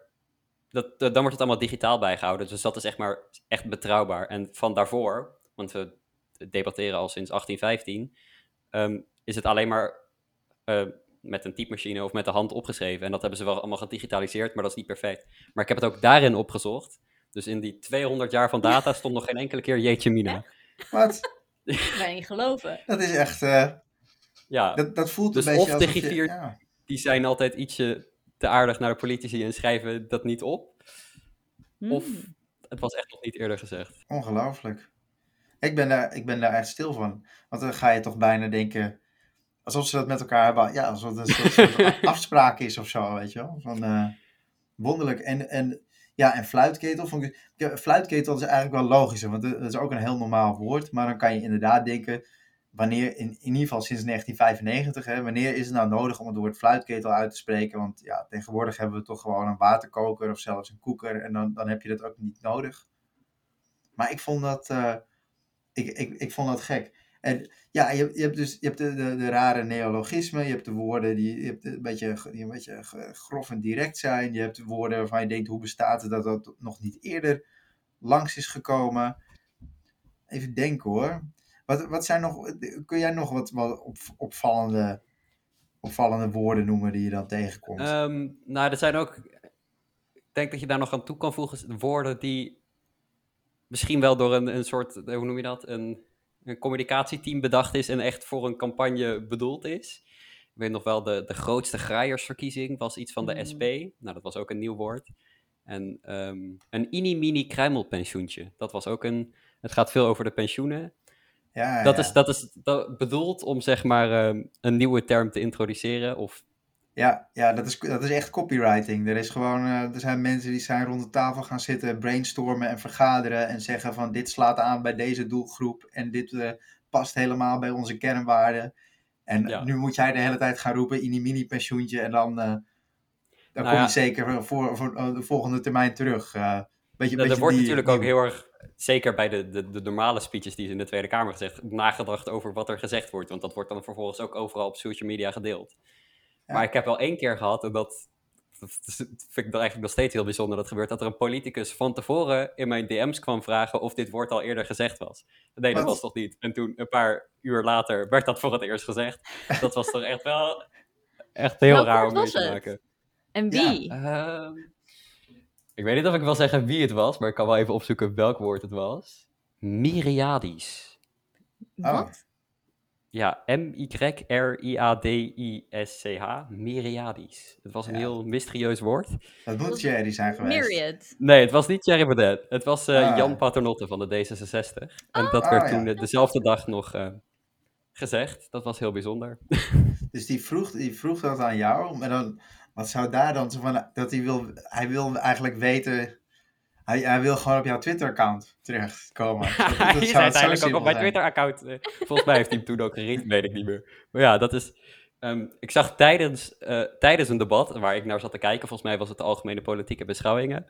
dat, dat- dan wordt het allemaal digitaal bijgehouden. Dus dat is echt maar echt betrouwbaar. En van daarvoor, want we debatteren al sinds 1815, ehm, is het alleen maar eh, met een typemachine of met de hand opgeschreven. En dat hebben ze wel allemaal gedigitaliseerd, maar dat is niet perfect. Maar ik heb het ook daarin opgezocht. Dus in die 200 jaar van data stond nog geen enkele keer Jeetje Mina. wat? Kan je niet geloven. Dat is echt, eh, Ja, dat, dat voelt Dus een beetje of de griffier- ja. die zijn altijd ietsje te aardig naar de politici en schrijven dat niet op. Of Hmm. het was echt nog niet eerder gezegd. Ongelooflijk. Ik ben, daar, ik ben daar echt stil van. Want dan ga je toch bijna denken. Alsof ze dat met elkaar hebben. Ja, alsof het een soort, afspraak is of zo, weet je wel. Van, eh, wonderlijk. En, en, ja, en fluitketel. Vond ik, fluitketel is eigenlijk wel logischer. Want dat is ook een heel normaal woord. Maar dan kan je inderdaad denken. Wanneer, in, in ieder geval sinds 1995, hè, wanneer is het nou nodig om het woord fluitketel uit te spreken? Want ja, tegenwoordig hebben we toch gewoon een waterkoker of zelfs een koeker. En dan, dan heb je dat ook niet nodig. Maar ik vond dat, eh, ik, ik, ik vond dat gek. En ja, je, je hebt dus je hebt de, de, rare neologismen. Je hebt de woorden die, een, beetje, die een beetje grof en direct zijn. Je hebt de woorden waarvan je denkt, hoe bestaat het dat dat nog niet eerder langs is gekomen? Even denken hoor. Wat, wat zijn nog, kun jij nog wat, wat op, opvallende, opvallende woorden noemen die je dan tegenkomt? Ehm, nou, er zijn ook. Ik denk dat je daar nog aan toe kan voegen woorden die misschien wel door een, een soort, hoe noem je dat? Een, een communicatieteam bedacht is en echt voor een campagne bedoeld is. Ik weet nog wel, de, de grootste graaiersverkiezing was iets van de Mm. SP. Nou, dat was ook een nieuw woord. En ehm, een ini-mini kruimelpensioentje. Dat was ook een. Het gaat veel over de pensioenen. Ja, Dat ja. is, dat is dat bedoeld om zeg maar ehm, een nieuwe term te introduceren. Of Ja, ja dat, is, dat is echt copywriting. Er, is gewoon, eh, er zijn mensen die zijn rond de tafel gaan zitten, brainstormen en vergaderen. En zeggen van dit slaat aan bij deze doelgroep. En dit eh, past helemaal bij onze kernwaarden. En Ja. nu moet jij de hele tijd gaan roepen, in die mini-pensioentje. En dan, eh, dan Nou kom je zeker voor, voor eh, de volgende termijn terug. eh beetje, Nou, er beetje wordt die- natuurlijk die- ook heel erg, zeker bij de, de, de normale speeches die ze in de Tweede Kamer gezegd, nagedacht over wat er gezegd wordt. Want dat wordt dan vervolgens ook overal op social media gedeeld. Ja. Maar ik heb wel één keer gehad, en dat, dat vind ik dan eigenlijk nog steeds heel bijzonder, dat gebeurt, dat er een politicus van tevoren in mijn DM's kwam vragen of dit woord al eerder gezegd was. Nee, dat Wat? was toch niet. En toen, een paar uur later, werd dat voor het eerst gezegd. Dat was toch echt wel echt heel Welk raar om mee te het? maken. En wie? Ehm, ik weet niet of ik wil zeggen wie het was, maar ik kan wel even opzoeken welk woord het was. Myriadis. Oh. Wat? Ja, M-Y-R-I-A-D-I-S-C-H. Myriadis. Het was een Ja. heel mysterieus woord. Dat moet Jerry zijn geweest. Myriad. Nee, het was niet Thierry Baudet. Het was eh, Ah. Jan Paternotte van de D66. En dat Ah, werd ja. toen eh, dezelfde dag nog eh, gezegd. Dat was heel bijzonder. Dus die vroeg, die vroeg dat aan jou. Maar dan, wat zou daar dan zo van. Dat hij wil, hij wil eigenlijk weten. Hij, hij wil gewoon op jouw Twitter-account terechtkomen. Dat- dat hij zou is uiteindelijk ook op mijn. Twitter-account. eh, volgens mij heeft hij hem toen ook gereed, weet ik niet meer. Maar ja, dat is... ehm, ik zag tijdens, eh, tijdens een debat waar ik naar zat te kijken, volgens mij was het de algemene politieke beschouwingen.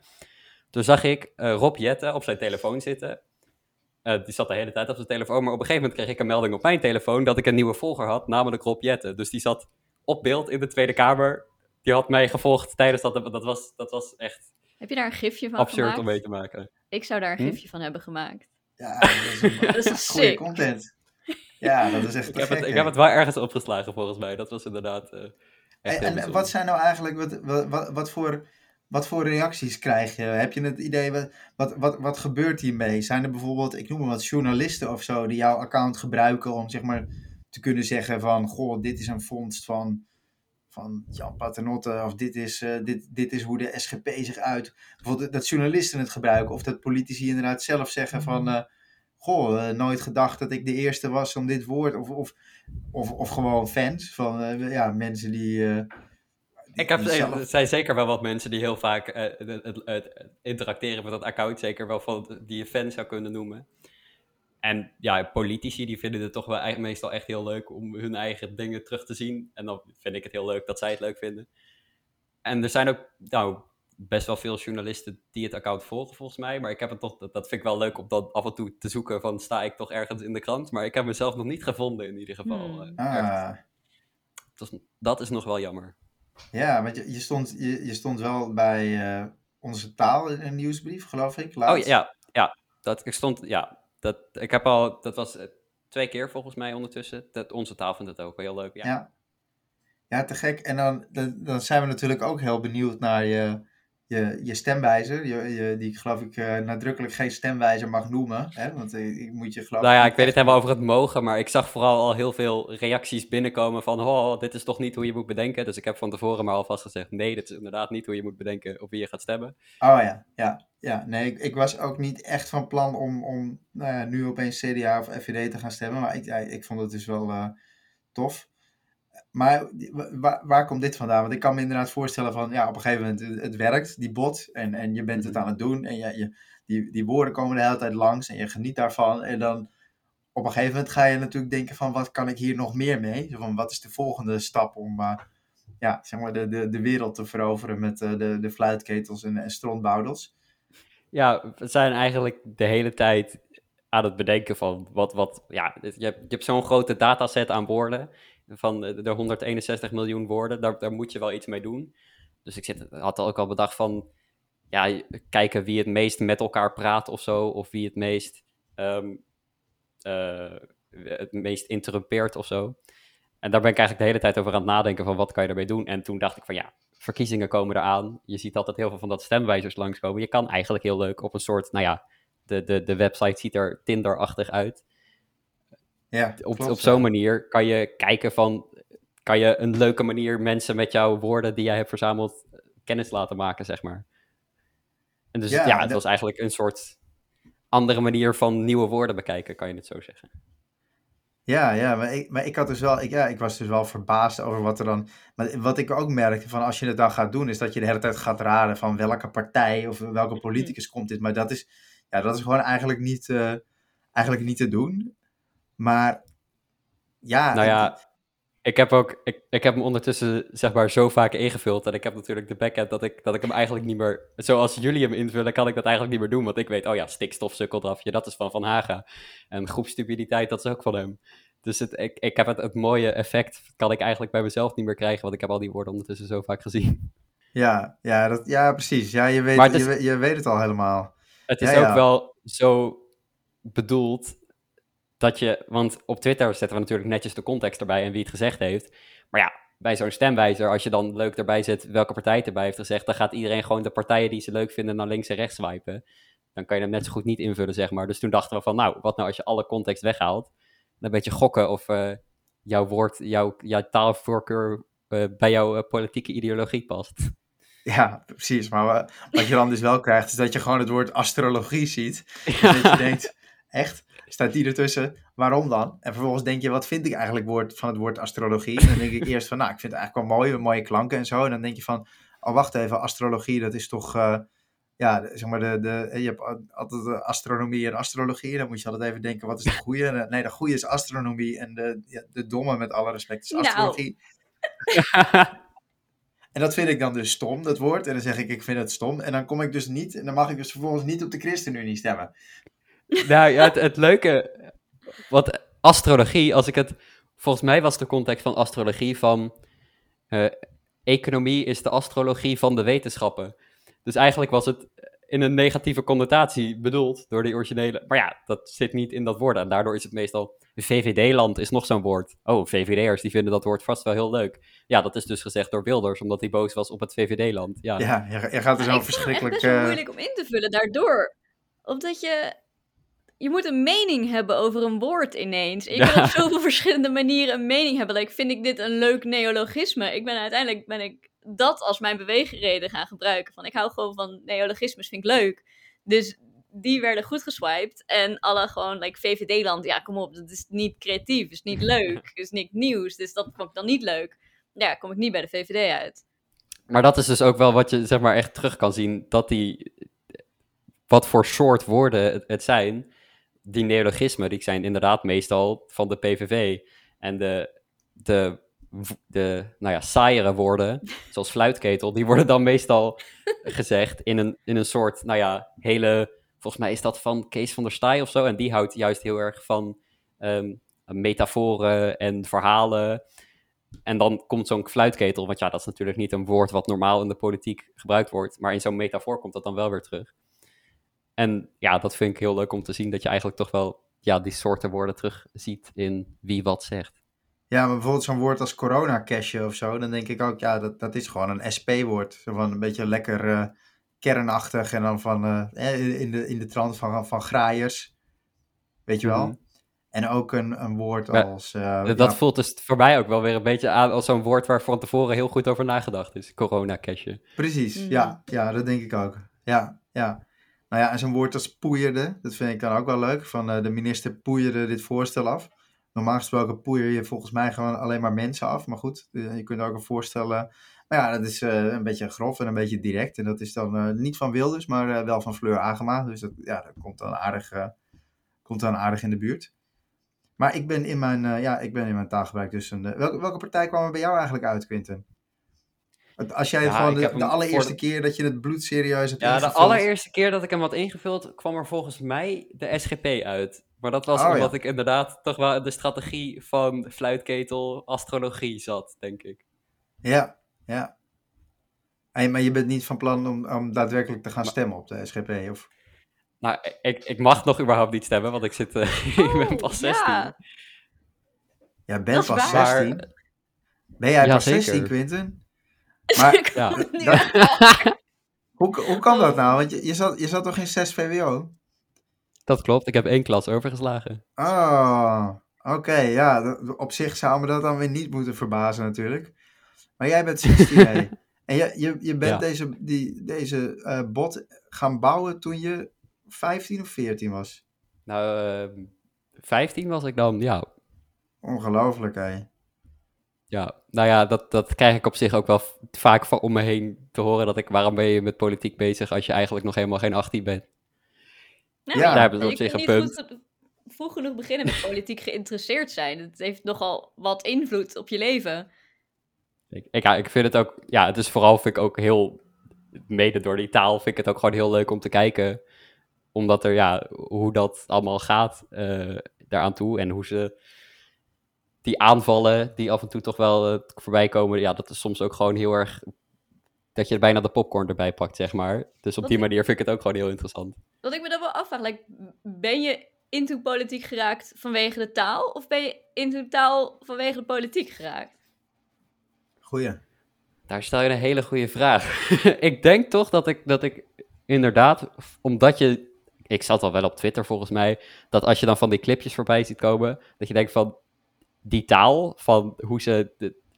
Toen zag ik eh, Rob Jetten op zijn telefoon zitten. Eh, die zat de hele tijd op zijn telefoon, maar op een gegeven moment kreeg ik een melding op mijn telefoon dat ik een nieuwe volger had, namelijk Rob Jetten. Dus die zat op beeld in de Tweede Kamer. Die had mij gevolgd tijdens dat. Dat was, dat was echt Heb je daar een gifje van absurd gemaakt? om mee te maken. ik zou daar een Hm? gifje van hebben gemaakt. Ja, dat is, een- Dat is goede sick? content. Ja, dat is echt Ik te heb, het, gek, ik heb het wel ergens opgeslagen volgens mij. Dat was inderdaad eh, echt En, en wat zijn nou eigenlijk, wat, wat, wat, wat voor, wat voor reacties krijg je? Heb je het idee, wat, wat, wat, wat gebeurt hiermee? Zijn er bijvoorbeeld, ik noem maar wat, journalisten of zo, die jouw account gebruiken om zeg maar te kunnen zeggen van, goh, dit is een vondst van, van Jan Paternotte, of dit is, eh, dit, dit is hoe de SGP zich uit. Bijvoorbeeld dat journalisten het gebruiken, of dat politici inderdaad zelf zeggen van, eh, goh, eh, nooit gedacht dat ik de eerste was om dit woord, of, of, of, of gewoon fans van, ja, mensen die... Ik heb, er zijn zeker wel wat mensen die heel vaak het, het- het interacteren met dat account. Zeker wel van die je fan zou kunnen noemen. En ja, politici die vinden het toch wel eigenlijk meestal echt heel leuk om hun eigen dingen terug te zien. En dan vind ik het heel leuk dat zij het leuk vinden. En er zijn ook nou, best wel veel journalisten die het account volgen volgens mij. Maar ik heb het toch, dat, dat vind ik wel leuk om dan af en toe te zoeken van sta ik toch ergens in de krant. Maar ik heb mezelf nog niet gevonden in ieder geval. Hmm. Eh. Ah, Dat, is, dat is nog wel jammer. ja, want je, je, stond, je, je stond wel bij eh, onze taal in een nieuwsbrief, geloof ik. Oh laatst. ja, ja. Dat, ik stond, ja. Dat, ik heb al, dat was eh, twee keer volgens mij ondertussen. Dat, onze taal vindt het ook wel heel leuk. Ja. Ja. Ja, te gek. En dan, dan, dan zijn we natuurlijk ook heel benieuwd naar je, je, je stemwijzer. Je, je, die ik geloof ik eh, nadrukkelijk geen stemwijzer mag noemen. Hè? Want eh, ik moet je geloof Nou ja, ik weet het helemaal over het mogen, maar ik zag vooral al heel veel reacties binnenkomen van, oh, dit is toch niet hoe je moet bedenken. Dus ik heb van tevoren maar alvast gezegd, nee, dit is inderdaad niet hoe je moet bedenken op wie je gaat stemmen. Oh ja, ja. ja. Nee, ik, ik was ook niet echt van plan om, om nou ja, nu opeens CDA of FVD te gaan stemmen. Maar ik, ik vond het dus wel eh, tof. Maar wa- waar, waar komt dit vandaan? Want ik kan me inderdaad voorstellen van, ja, op een gegeven moment, het, het werkt, die bot. En, en je bent het Mhm. aan het doen. En je, je, die, die woorden komen de hele tijd langs. En je geniet daarvan. En dan op een gegeven moment ga je natuurlijk denken van, wat kan ik hier nog meer mee? Van, wat is de volgende stap om... eh, ja, zeg maar de, de, de wereld te veroveren met eh, de, de fluitketels en, en strontboudels. Ja, we zijn eigenlijk de hele tijd aan het bedenken van wat, wat ja, je hebt, je hebt zo'n grote dataset aan woorden, van de de 161 miljoen woorden, daar, daar moet je wel iets mee doen. Dus ik zit, had ook al bedacht van, ja, kijken wie het meest met elkaar praat of zo, of wie het meest, ehm, eh, het meest interrumpeert of zo. En daar ben ik eigenlijk de hele tijd over aan het nadenken van wat kan je ermee doen. En toen dacht ik van ja, verkiezingen komen eraan. Je ziet altijd heel veel van dat stemwijzers langskomen. Je kan eigenlijk heel leuk op een soort, nou ja, de, de, de website ziet er Tinder-achtig uit. Ja, Op, klopt, op zo'n ja. manier kan je kijken van, kan je een leuke manier mensen met jouw woorden die jij hebt verzameld eh, kennis laten maken, zeg maar. En dus Ja, ja, het dat- was eigenlijk een soort andere manier van nieuwe woorden bekijken, kan je het zo zeggen. Ja, ja maar, ik, maar ik had dus wel, ik, ja, ik was dus wel verbaasd over wat er dan. Maar wat ik ook merkte van als je het dan gaat doen, is dat je de hele tijd gaat raden van welke partij of welke politicus komt dit. Maar dat is, ja, dat is gewoon eigenlijk niet, eh, eigenlijk niet te doen. Maar ja, Nou ja, ik heb ook, ik, ik heb hem ondertussen zeg maar zo vaak ingevuld. En ik heb natuurlijk de backend dat ik, dat ik hem eigenlijk niet meer, zoals jullie hem invullen, kan ik dat eigenlijk niet meer doen. Want ik weet, oh ja, stikstof, sukkeldrafje, dat is van Van Haga. En groepstupiditeit, dat is ook van hem. Dus het, ik, ik heb het, het mooie effect, kan ik eigenlijk bij mezelf niet meer krijgen, want ik heb al die woorden ondertussen zo vaak gezien. ja, ja, dat, ja, precies. Ja, je weet, is- je, je weet het al helemaal. Het is Ja, ja. ook wel zo bedoeld dat je, want op Twitter zetten we natuurlijk netjes de context erbij en wie het gezegd heeft. Maar ja, bij zo'n stemwijzer, als je dan leuk erbij zet welke partij het erbij heeft gezegd, dan gaat iedereen gewoon de partijen die ze leuk vinden naar links en rechts swipen. Dan kan je hem net zo goed niet invullen, zeg maar. Dus toen dachten we van, nou, wat nou als je alle context weghaalt? Dan een beetje gokken of eh, jouw woord, jouw, jouw taalvoorkeur eh, bij jouw eh, politieke ideologie past. Ja, precies. Maar wa- wat je dan dus wel krijgt, is dat je gewoon het woord astrologie ziet. Dus dat je denkt, echt? Staat die ertussen? Waarom dan? En vervolgens denk je, wat vind ik eigenlijk woord, van het woord astrologie? En dan denk ik eerst van, nou, ik vind het eigenlijk wel mooi, mooie klanken en zo. En dan denk je van, oh, wacht even, astrologie, dat is toch, eh, ja, zeg maar, de, de, je hebt al- altijd de astronomie en astrologie. En dan moet je altijd even denken, wat is de goede? Eh, nee, de goede is astronomie en de, ja, de domme, met alle respect, is Nou. astrologie. En dat vind ik dan dus stom, dat woord. En dan zeg ik, ik vind het stom. En dan kom ik dus niet, en dan mag ik dus vervolgens niet op de ChristenUnie stemmen. Nou ja, het, het leuke, wat astrologie, als ik het, volgens mij was de context van astrologie van, eh, economie is de astrologie van de wetenschappen. Dus eigenlijk was het, in een negatieve connotatie bedoeld door die originele. Maar ja, dat zit niet in dat woord. En daardoor is het meestal. VVD-land is nog zo'n woord. Oh, VVD'ers die vinden dat woord vast wel heel leuk. Ja, dat is dus gezegd door Wilders, omdat hij boos was op het VVD-land. Ja. Ja, je, je gaat er Ja, zo het verschrikkelijk... best wel eh, moeilijk om in te vullen daardoor. Omdat je... Je moet een mening hebben over een woord ineens. Ja. kan op zoveel verschillende manieren een mening hebben. Like, vind ik dit een leuk neologisme? Ik ben uiteindelijk ben ik dat als mijn beweegreden gaan gebruiken. Van ik hou gewoon van neologismes, vind ik leuk. Dus die werden goed geswiped. En alle gewoon, like VVD-land, ja kom op, dat is niet creatief, is niet leuk, is niet nieuws. Dus dat vond ik dan niet leuk. Ja, kom ik niet bij de VVD uit. Maar dat is dus ook wel wat je zeg maar echt terug kan zien. Dat die. Wat voor soort woorden het, het zijn. Die neologismen, die zijn inderdaad meestal van de PVV. En de. de de, nou ja, saaiere woorden, zoals fluitketel, die worden dan meestal gezegd in een, in een soort, nou ja, hele, volgens mij is dat van Kees van der Staaij of zo, en die houdt juist heel erg van ehm, metaforen en verhalen. En dan komt zo'n fluitketel, want ja, dat is natuurlijk niet een woord wat normaal in de politiek gebruikt wordt, maar in zo'n metafoor komt dat dan wel weer terug. En ja, dat vind ik heel leuk om te zien, dat je eigenlijk toch wel ja, die soorten woorden terugziet in wie wat zegt. Ja, maar bijvoorbeeld zo'n woord als corona-cashje of zo, dan denk ik ook, ja, dat, dat is gewoon een SP-woord. Zo van een beetje lekker eh, kernachtig en dan van, eh, eh, in, de, in de trant van, van graaiers. Weet je wel? Mhm. En ook een, een woord Maar als... eh, dat ja, voelt dus voor mij ook wel weer een beetje aan als zo'n woord waar van tevoren heel goed over nagedacht is. Corona-cashje. Precies, Mhm. ja, ja, dat denk ik ook. Ja, ja. Nou ja, en zo'n woord als poeierde, dat vind ik dan ook wel leuk. Van eh, de minister poeierde dit voorstel af. Normaal gesproken poeier je volgens mij gewoon alleen maar mensen af. Maar goed, eh, je kunt ook een voorstel... eh, maar ja, dat is een beetje grof en een beetje direct. En dat is dan niet van Wilders, maar wel van Fleur Agema. Dus dat, ja, dat komt dan aardig, komt dan aardig in de buurt. Maar ik ben in mijn, ja, ik ben in mijn taalgebruik dus een... welke, welke partij kwam er bij jou eigenlijk uit, Quinten? Als jij Ja, gewoon de, de allereerste keer dat je het bloedserieus hebt Ja, de allereerste keer dat ik hem had ingevuld, kwam er volgens mij de SGP uit. Maar dat was Oh, omdat ja. ik inderdaad toch wel in de strategie van fluitketel astrologie zat, denk ik. Ja, ja. Hey, maar je bent niet van plan om, om daadwerkelijk te gaan stemmen op de SGP? Of... Nou, ik, ik mag nog überhaupt niet stemmen, want ik, zit, eh, ik ben Oh, pas ja. 16. Jij Dat bent is pas waar. 16. Ben jij Ja, pas zeker. 16, Quinten? Maar Ja. Dat- hoe, hoe kan dat nou? Want je, je, zat, je zat toch in 6 VWO? Dat klopt, ik heb één klas overgeslagen. Oh, oké. ja, op zich zou me dat dan weer niet moeten verbazen natuurlijk. Maar jij bent 16, hè? En je, je, je bent Ja. deze, die, deze eh, bot gaan bouwen toen je 15 of 14 was. Nou, eh 15 was ik dan, ja. Ongelooflijk, hè? Ja, nou ja, dat, dat krijg ik op zich ook wel vaak van om me heen te horen. Dat ik, waarom ben je met politiek bezig als je eigenlijk nog helemaal geen 18 bent? Nou, Ja, daar hebben ze op zich een goed- vroeg genoeg beginnen met politiek geïnteresseerd zijn. Het heeft nogal wat invloed op je leven. Ik, ik, ja, ik vind het ook, ja, het is vooral vind ik ook heel, mede door die taal, vind ik het ook gewoon heel leuk om te kijken. Omdat er, ja, hoe dat allemaal gaat eh, daaraan toe en hoe ze die aanvallen die af en toe toch wel eh, voorbij komen, ja, dat is soms ook gewoon heel erg, dat je bijna de popcorn erbij pakt, zeg maar. Dus op Wat die ik- manier vind ik het ook gewoon heel interessant. Wat ik me dan wel afvraag, like, ben je into politiek geraakt vanwege de taal? Of ben je into taal vanwege de politiek geraakt? Goeie. Daar stel je een hele goede vraag. ik denk toch dat ik, dat ik inderdaad, omdat je, ik zat al wel op Twitter volgens mij, dat als je dan van die clipjes voorbij ziet komen, dat je denkt van die taal, van hoe ze,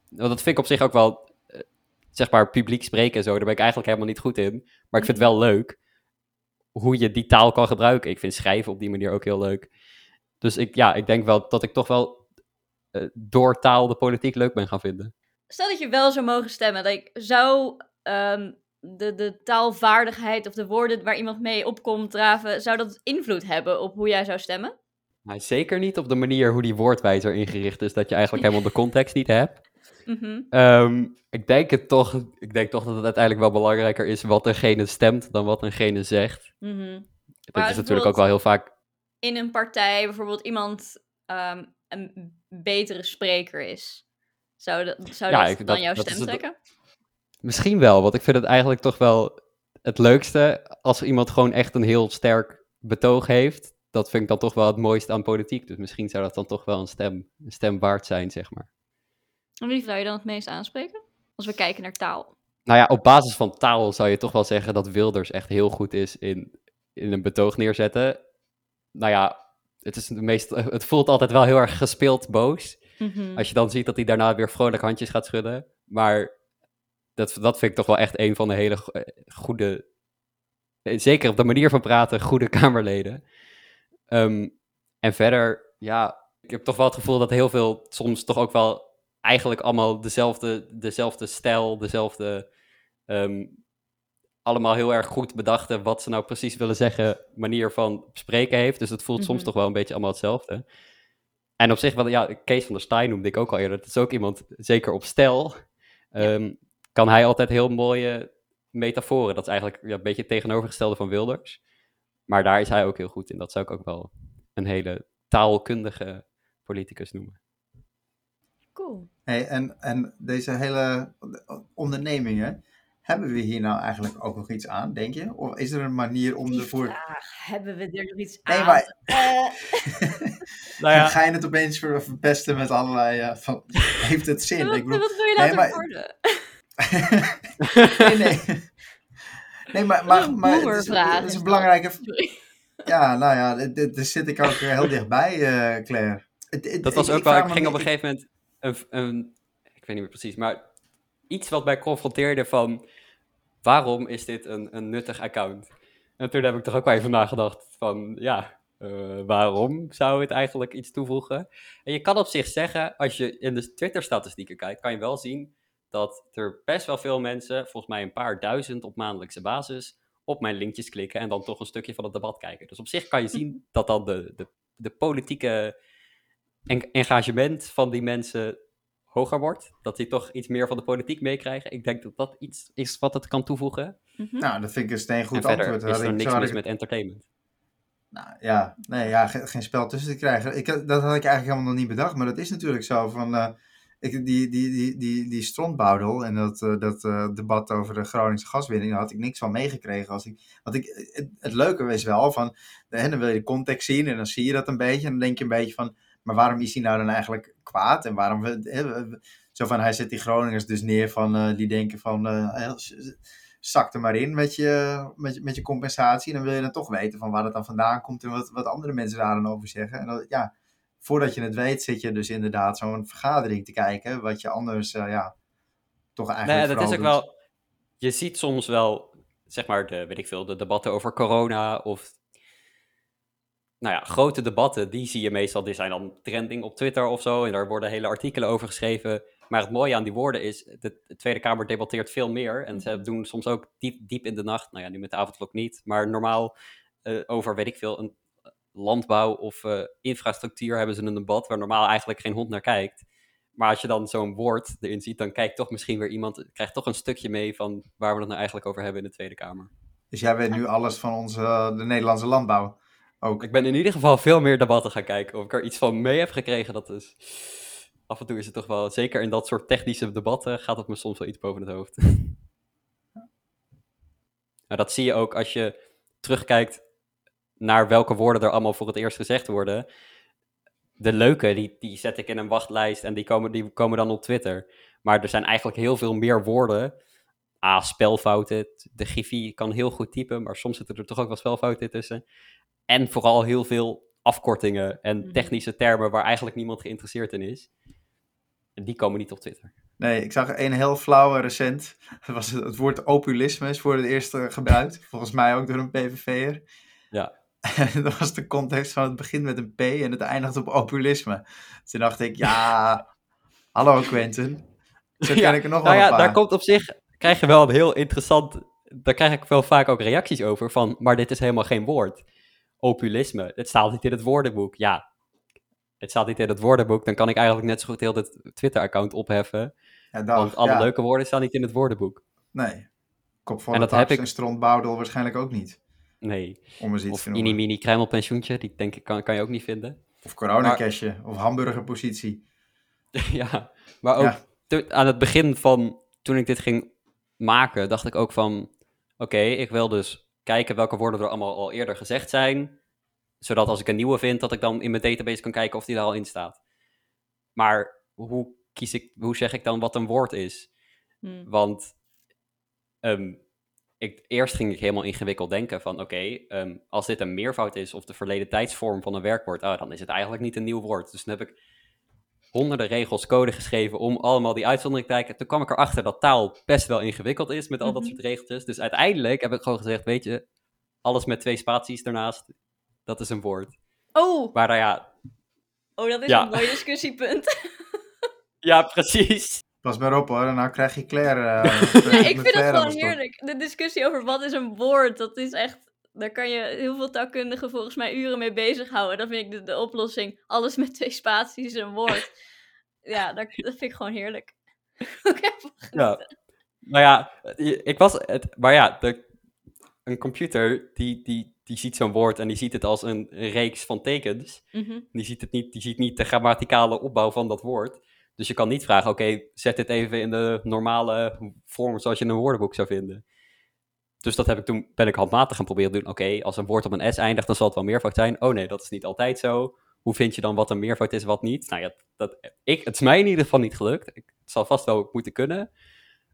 want dat vind ik op zich ook wel, eh, zeg maar, publiek spreken en zo, daar ben ik eigenlijk helemaal niet goed in, maar ik vind het wel leuk hoe je die taal kan gebruiken. Ik vind schrijven op die manier ook heel leuk. Dus ik, ja, ik denk wel dat ik toch wel eh, door taal de politiek leuk ben gaan vinden. Stel dat je wel zou mogen stemmen, like, zou ehm, de, de taalvaardigheid of de woorden waar iemand mee opkomt draven, zou dat invloed hebben op hoe jij zou stemmen? Maar zeker niet op de manier hoe die woordwijzer ingericht is, dat je eigenlijk helemaal de context niet hebt. Mhm. Ehm, ik, denk het toch, ik denk toch dat het uiteindelijk wel belangrijker is wat degene stemt dan wat degene zegt. Mhm. Dat is natuurlijk ook wel heel vaak. In een partij bijvoorbeeld iemand ehm, een betere spreker is. Zou, dat zou Ja, dat ik- dan dat- jouw dat stem trekken? Misschien wel, want ik vind het eigenlijk toch wel. het leukste als iemand gewoon echt een heel sterk betoog heeft. Dat vind ik dan toch wel het mooiste aan politiek. Dus misschien zou dat dan toch wel een stem, een stem waard zijn, zeg maar. En wie zou je dan het meest aanspreken? Als we kijken naar taal. Nou ja, op basis van taal zou je toch wel zeggen dat Wilders echt heel goed is in, in een betoog neerzetten. Nou ja, het, is de meest, het voelt altijd wel heel erg gespeeld boos. Mhm. Als je dan ziet dat hij daarna weer vrolijk handjes gaat schudden. Maar dat, dat vind ik toch wel echt een van de hele eh, goede, eh, zeker op de manier van praten, goede Kamerleden. Ehm, en verder, ja, ik heb toch wel het gevoel dat heel veel soms toch ook wel eigenlijk allemaal dezelfde, dezelfde stijl, dezelfde, ehm, allemaal heel erg goed bedachte wat ze nou precies willen zeggen, manier van spreken heeft. Dus het voelt soms Mhm. toch wel een beetje allemaal hetzelfde. En op zich, wel, ja, Kees van der Staaij noemde ik ook al eerder. Dat is ook iemand, zeker op stijl, ehm, kan hij altijd heel mooie metaforen. Dat is eigenlijk ja, een beetje het tegenovergestelde van Wilders. Maar daar is hij ook heel goed in. Dat zou ik ook wel een hele taalkundige politicus noemen. Cool. Hey, en, en deze hele ondernemingen, hebben we hier nou eigenlijk ook nog iets aan, denk je? Of is er een manier om Die ervoor... vraag, hebben we er nog iets Nee, aan? maar- Eh, Nou Ga je het opeens ver- verpesten met allerlei... eh, van, heeft het zin? wat, Ik bedoel, wat wil je nee, laten maar- worden? nee, nee. Nee, maar, maar, maar het is, het een belangrijke... Ja, nou ja, daar zit ik ook heel dichtbij, eh Claire. Het- het- Dat was ik- ook ik vraag ik ging op een gegeven moment, een, een, ik weet niet meer precies, maar iets wat mij confronteerde van, waarom is dit een, een nuttig account? En toen heb ik toch ook wel even nagedacht van, ja, eh, waarom zou het eigenlijk iets toevoegen? En je kan op zich zeggen, als je in de Twitter-statistieken kijkt, kan je wel zien dat er best wel veel mensen, volgens mij een paar duizend op maandelijkse basis, op mijn linkjes klikken en dan toch een stukje van het debat kijken. Dus op zich kan je zien dat dan de, de, de politieke en- engagement van die mensen hoger wordt. Dat die toch iets meer van de politiek meekrijgen. Ik denk dat dat iets is wat het kan toevoegen. Mhm. Nou, dat vind ik een steengoed en verder antwoord. is Had er ik- niks mis ik- met entertainment. Nou, ja, nee, ja, ge- geen spel tussen te krijgen. Ik, dat had ik eigenlijk helemaal nog niet bedacht, maar dat is natuurlijk zo van... eh, ik, die, die, die, die, die en dat, eh, dat eh, debat over de Groningse gaswinning, daar had ik niks van meegekregen. Als ik, want ik, het, leuke is wel van, hè, dan wil je de context zien en dan zie je dat een beetje. En dan denk je een beetje van, maar waarom is hij nou dan eigenlijk kwaad? En waarom, hè, zo van, hij zet die Groningers dus neer van, eh, die denken van, zak er maar in met je, met, je- met je compensatie. En dan wil je dan toch weten van waar het dan vandaan komt en wat, wat andere mensen daar dan over zeggen. En dat, ja, voordat je het weet zit je dus inderdaad zo'n vergadering te kijken, wat je anders, eh, ja, toch eigenlijk Nee, dat is ook doet. wel... Je ziet soms wel, zeg maar, de, weet ik veel, de debatten over corona of... Nou ja, grote debatten, die zie je meestal, die zijn dan trending op Twitter of zo. En daar worden hele artikelen over geschreven. Maar het mooie aan die woorden is, de, de Tweede Kamer debatteert veel meer. En ze doen soms ook diep, diep in de nacht, nou ja, nu met de avondklok niet. Maar normaal eh, over, weet ik veel, een landbouw of eh, infrastructuur hebben ze een debat waar normaal eigenlijk geen hond naar kijkt. Maar als je dan zo'n woord erin ziet, dan kijkt toch misschien weer iemand, krijgt toch een stukje mee van waar we het nou eigenlijk over hebben in de Tweede Kamer. Dus jij weet nu alles van onze, eh, de Nederlandse landbouw. Ook. Ik ben in ieder geval veel meer debatten gaan kijken. Of ik er iets van mee heb gekregen, dat is... Af en toe is het toch wel, zeker in dat soort technische debatten, gaat het me soms wel iets boven het hoofd. nou, dat zie je ook als je terugkijkt naar welke woorden er allemaal voor het eerst gezegd worden. De leuke, die, die zet ik in een wachtlijst en die komen, die komen dan op Twitter. Maar er zijn eigenlijk heel veel meer woorden. Ah, spelfouten. De Griffie kan heel goed typen, maar soms zitten er toch ook wel spelfouten tussen. En vooral heel veel afkortingen en Mhm. technische termen waar eigenlijk niemand geïnteresseerd in is. En die komen niet op Twitter. Nee, ik zag een heel flauwe recent. Dat was het, het woord populisme is voor het eerst eh, gebruikt. Volgens mij ook door een PVV'er. Ja. En dat was de context van het begint met een P en het eindigt op populisme. Toen dacht ik, ja, hallo Quentin. Zo ken Ja, ik er nog Nou wel ja, daar komt op zich, krijg je wel een heel interessant, daar krijg ik wel vaak ook reacties over van, maar dit is helemaal geen woord. Populisme, het staat niet in het woordenboek. Ja, het staat niet in het woordenboek, dan kan ik eigenlijk net zo goed heel dit Twitter-account opheffen. Ja, dag, want alle ja. leuke woorden staan niet in het woordenboek. Nee. Kop voor En de dat heb tax ik- en strontboudel waarschijnlijk ook niet. Nee. Om eens iets Of te noemen. mini-mini kruimelpensioentje, die denk ik kan, kan je ook niet vinden. Of coronacashje. Of hamburgerpositie. ja, maar ook Ja. te- aan het begin van toen ik dit ging maken, dacht ik ook van oké, ik wil dus kijken welke woorden er allemaal al eerder gezegd zijn. Zodat als ik een nieuwe vind, dat ik dan in mijn database kan kijken of die er al in staat. Maar hoe, kies ik, hoe zeg ik dan wat een woord is? Hm. Want ehm, ik, eerst ging ik helemaal ingewikkeld denken van oké, ehm, als dit een meervoud is of de verleden tijdsvorm van een werkwoord, oh, dan is het eigenlijk niet een nieuw woord. Dus dan heb ik honderden regels code geschreven om allemaal die uitzondering te kijken. Toen kwam ik erachter dat taal best wel ingewikkeld is met al dat Mhm. soort regeltjes. Dus uiteindelijk heb ik gewoon gezegd, weet je, alles met twee spaties ernaast, dat is een woord. Oh, Maar nou ja, oh, dat is Ja. een mooi discussiepunt. ja, precies. Pas maar op hoor, nou krijg je Claire. eh, ik vind Claire het gewoon heerlijk. De discussie over wat is een woord, dat is echt... Daar kan je heel veel taalkundigen volgens mij uren mee bezighouden. Dan vind ik de, de oplossing, alles met twee spaties is een woord. Ja, dat, dat vind ik gewoon heerlijk. Oké, Ja. Nou ja, je- ik was het, maar ja, de, een computer die, die, die ziet zo'n woord en die ziet het als een reeks van tekens. Mhm. Die ziet, het niet, die ziet niet de grammaticale opbouw van dat woord. Dus je kan niet vragen, oké, zet dit even in de normale vorm zoals je in een woordenboek zou vinden. Dus dat heb ik toen, ben ik handmatig gaan proberen te doen. Oké, als een woord op een S eindigt, dan zal het wel meervoud zijn. Oh nee, dat is niet altijd zo. Hoe vind je dan wat een meervoud is, wat niet? Nou ja, dat, ik, het is mij in ieder geval niet gelukt. Het zal vast wel moeten kunnen.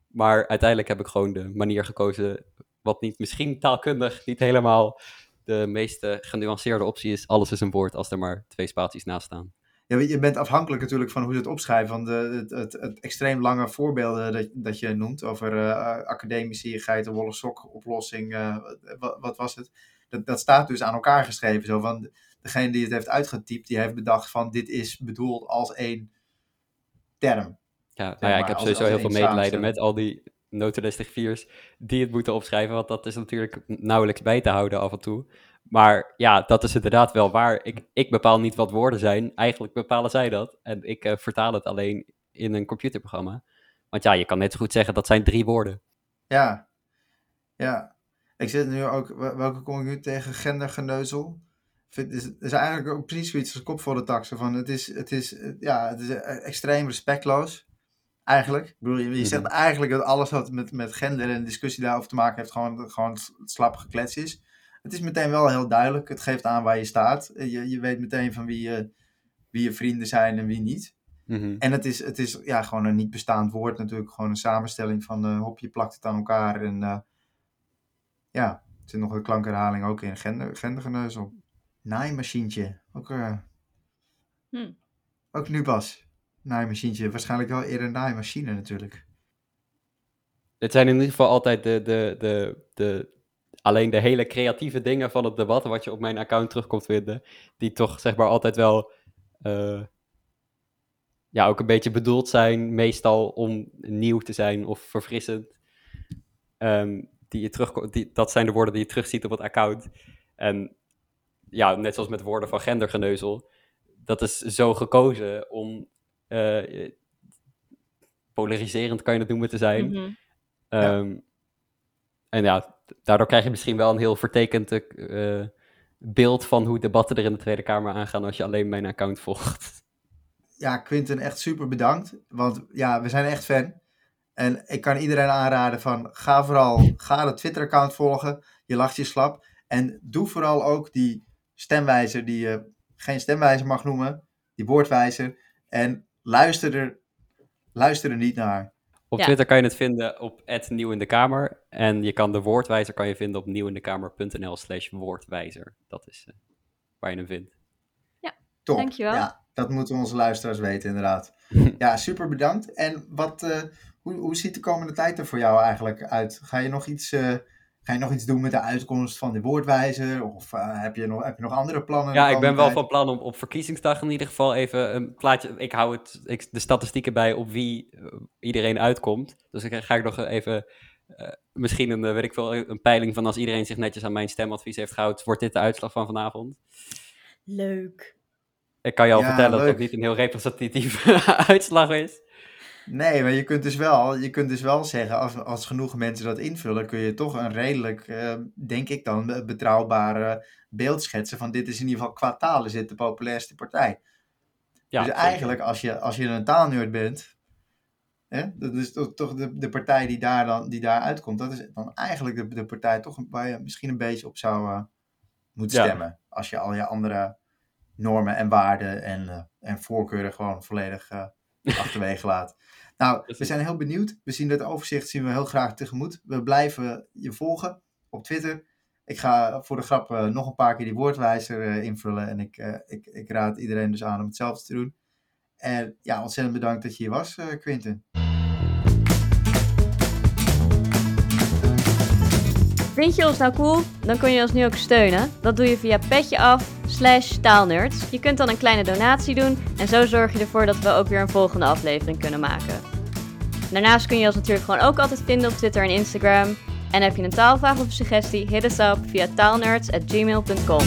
Maar uiteindelijk heb ik gewoon de manier gekozen, wat niet misschien taalkundig niet helemaal de meest eh, genuanceerde optie is. Alles is een woord als er maar twee spaties naast staan. Ja, je bent afhankelijk natuurlijk van hoe je het opschrijft. Van de, het, het, het extreem lange voorbeelden dat, dat je noemt over eh academici, geitenwolle sok oplossing. eh, wat, wat was het? Dat, dat staat dus aan elkaar geschreven. Zo van, degene die het heeft uitgetypt, die heeft bedacht van dit is bedoeld als één term. Ja, nou maar, ja, ik heb sowieso heel veel medelijden met al die notenlistig viers die het moeten opschrijven, want dat is natuurlijk nauwelijks bij te houden af en toe. Maar ja, dat is inderdaad wel waar. Ik, ik bepaal niet wat woorden zijn, eigenlijk bepalen zij dat. En ik eh, vertaal het alleen in een computerprogramma. Want ja, je kan net zo goed zeggen dat zijn drie woorden. Ja, ja. Ik zit nu ook, wel- welke kom ik nu tegen? Gendergeneuzel. Het is, eigenlijk ook precies zoiets als kop voor de taxen. Van het, is, het, is, eh, ja, het is eh, extreem respectloos. Eigenlijk. Ik bedoel, je, je zegt Mhm. eigenlijk dat alles wat met, met gender en discussie daarover te maken heeft, gewoon, gewoon slappe geklets is. Het is meteen wel heel duidelijk. Het geeft aan waar je staat. Je, je weet meteen van wie je, wie je vrienden zijn en wie niet. Mhm. En het is, het is ja, gewoon een niet bestaand woord natuurlijk. Gewoon een samenstelling van eh hop, je plakt het aan elkaar. En eh, ja, er zit nog een klankherhaling ook in. Gender, gendergeneuzel. Naaimachientje. Ook, eh, Hm. ook nu pas. Naaimachientje. Waarschijnlijk wel eerder naaimachine natuurlijk. Het zijn in ieder geval altijd de, de, de, de, alleen de hele creatieve dingen van het debat, wat je op mijn account terug komt vinden, die toch zeg maar altijd wel eh, ja, ook een beetje bedoeld zijn, meestal om nieuw te zijn of verfrissend. Ehm, die je terug, die, dat zijn de woorden die je terugziet op het account. En ja, net zoals met woorden van gendergeneuzel, dat is zo gekozen om eh, polariserend, kan je het noemen, te zijn. Mhm. Ja. Ehm, en ja, daardoor krijg je misschien wel een heel vertekend eh, beeld van hoe debatten er in de Tweede Kamer aangaan als je alleen mijn account volgt. Ja, Quinten, echt super bedankt. Want ja, we zijn echt fan. En ik kan iedereen aanraden van ga vooral, ga de Twitter-account volgen. Je lacht je slap. En doe vooral ook die stemwijzer die je geen stemwijzer mag noemen. Die woordwijzer. En luister er, luister er niet naar. Op Ja. Twitter kan je het vinden op Nieuw in de Kamer. En je kan de woordwijzer kan je vinden op nieuwindekamer.nl slash woordwijzer. Dat is eh, waar je hem vindt. Top. Dankjewel. Ja, dat moeten onze luisteraars weten inderdaad. Ja, super bedankt. En wat, eh, hoe, hoe ziet de komende tijd er voor jou eigenlijk uit? Ga je nog iets, eh, ga je nog iets doen met de uitkomst van de woordwijzer? Of eh, heb, je nog, heb je nog andere plannen? Ja, ik ben wel van plan om op verkiezingsdag in ieder geval even een plaatje. Ik hou het, ik, de statistieken bij op wie eh, iedereen uitkomt. Dus ik ga ik nog even. eh, misschien een, weet ik veel, een peiling van als iedereen zich netjes aan mijn stemadvies heeft gehouden, wordt dit de uitslag van vanavond. Leuk. Ik kan je al Ja, vertellen dat het niet een heel representatieve uitslag is. Nee, maar je kunt dus wel, je kunt dus wel zeggen, als, als genoeg mensen dat invullen, kun je toch een redelijk, eh, denk ik dan, be- betrouwbare beeld schetsen van dit is in ieder geval qua taal is dit de populairste partij. Ja, dus eigenlijk, als je, als je een taalnerd bent, Hè? Dat is toch, toch de, de partij die daar, dan, die daar uitkomt. Dat is dan eigenlijk de, de partij toch waar je misschien een beetje op zou uh, moeten Ja. stemmen. Als je al je andere normen en waarden en, eh, en voorkeuren gewoon volledig eh, achterwege laat. Nou, we zijn heel benieuwd. We zien dat overzicht zien we heel graag tegemoet. We blijven je volgen op Twitter. Ik ga voor de grap eh, nog een paar keer die woordwijzer eh, invullen. En ik, eh, ik, ik raad iedereen dus aan om hetzelfde te doen. En ja, ontzettend bedankt dat je hier was, eh, Quinten. Vind je ons nou cool? Dan kun je ons nu ook steunen. Dat doe je via petje af slash taalnerds. Je kunt dan een kleine donatie doen en zo zorg je ervoor dat we ook weer een volgende aflevering kunnen maken. Daarnaast kun je ons natuurlijk gewoon ook altijd vinden op Twitter en Instagram. En heb je een taalvraag of suggestie, hit us up via taalnerds@gmail.com.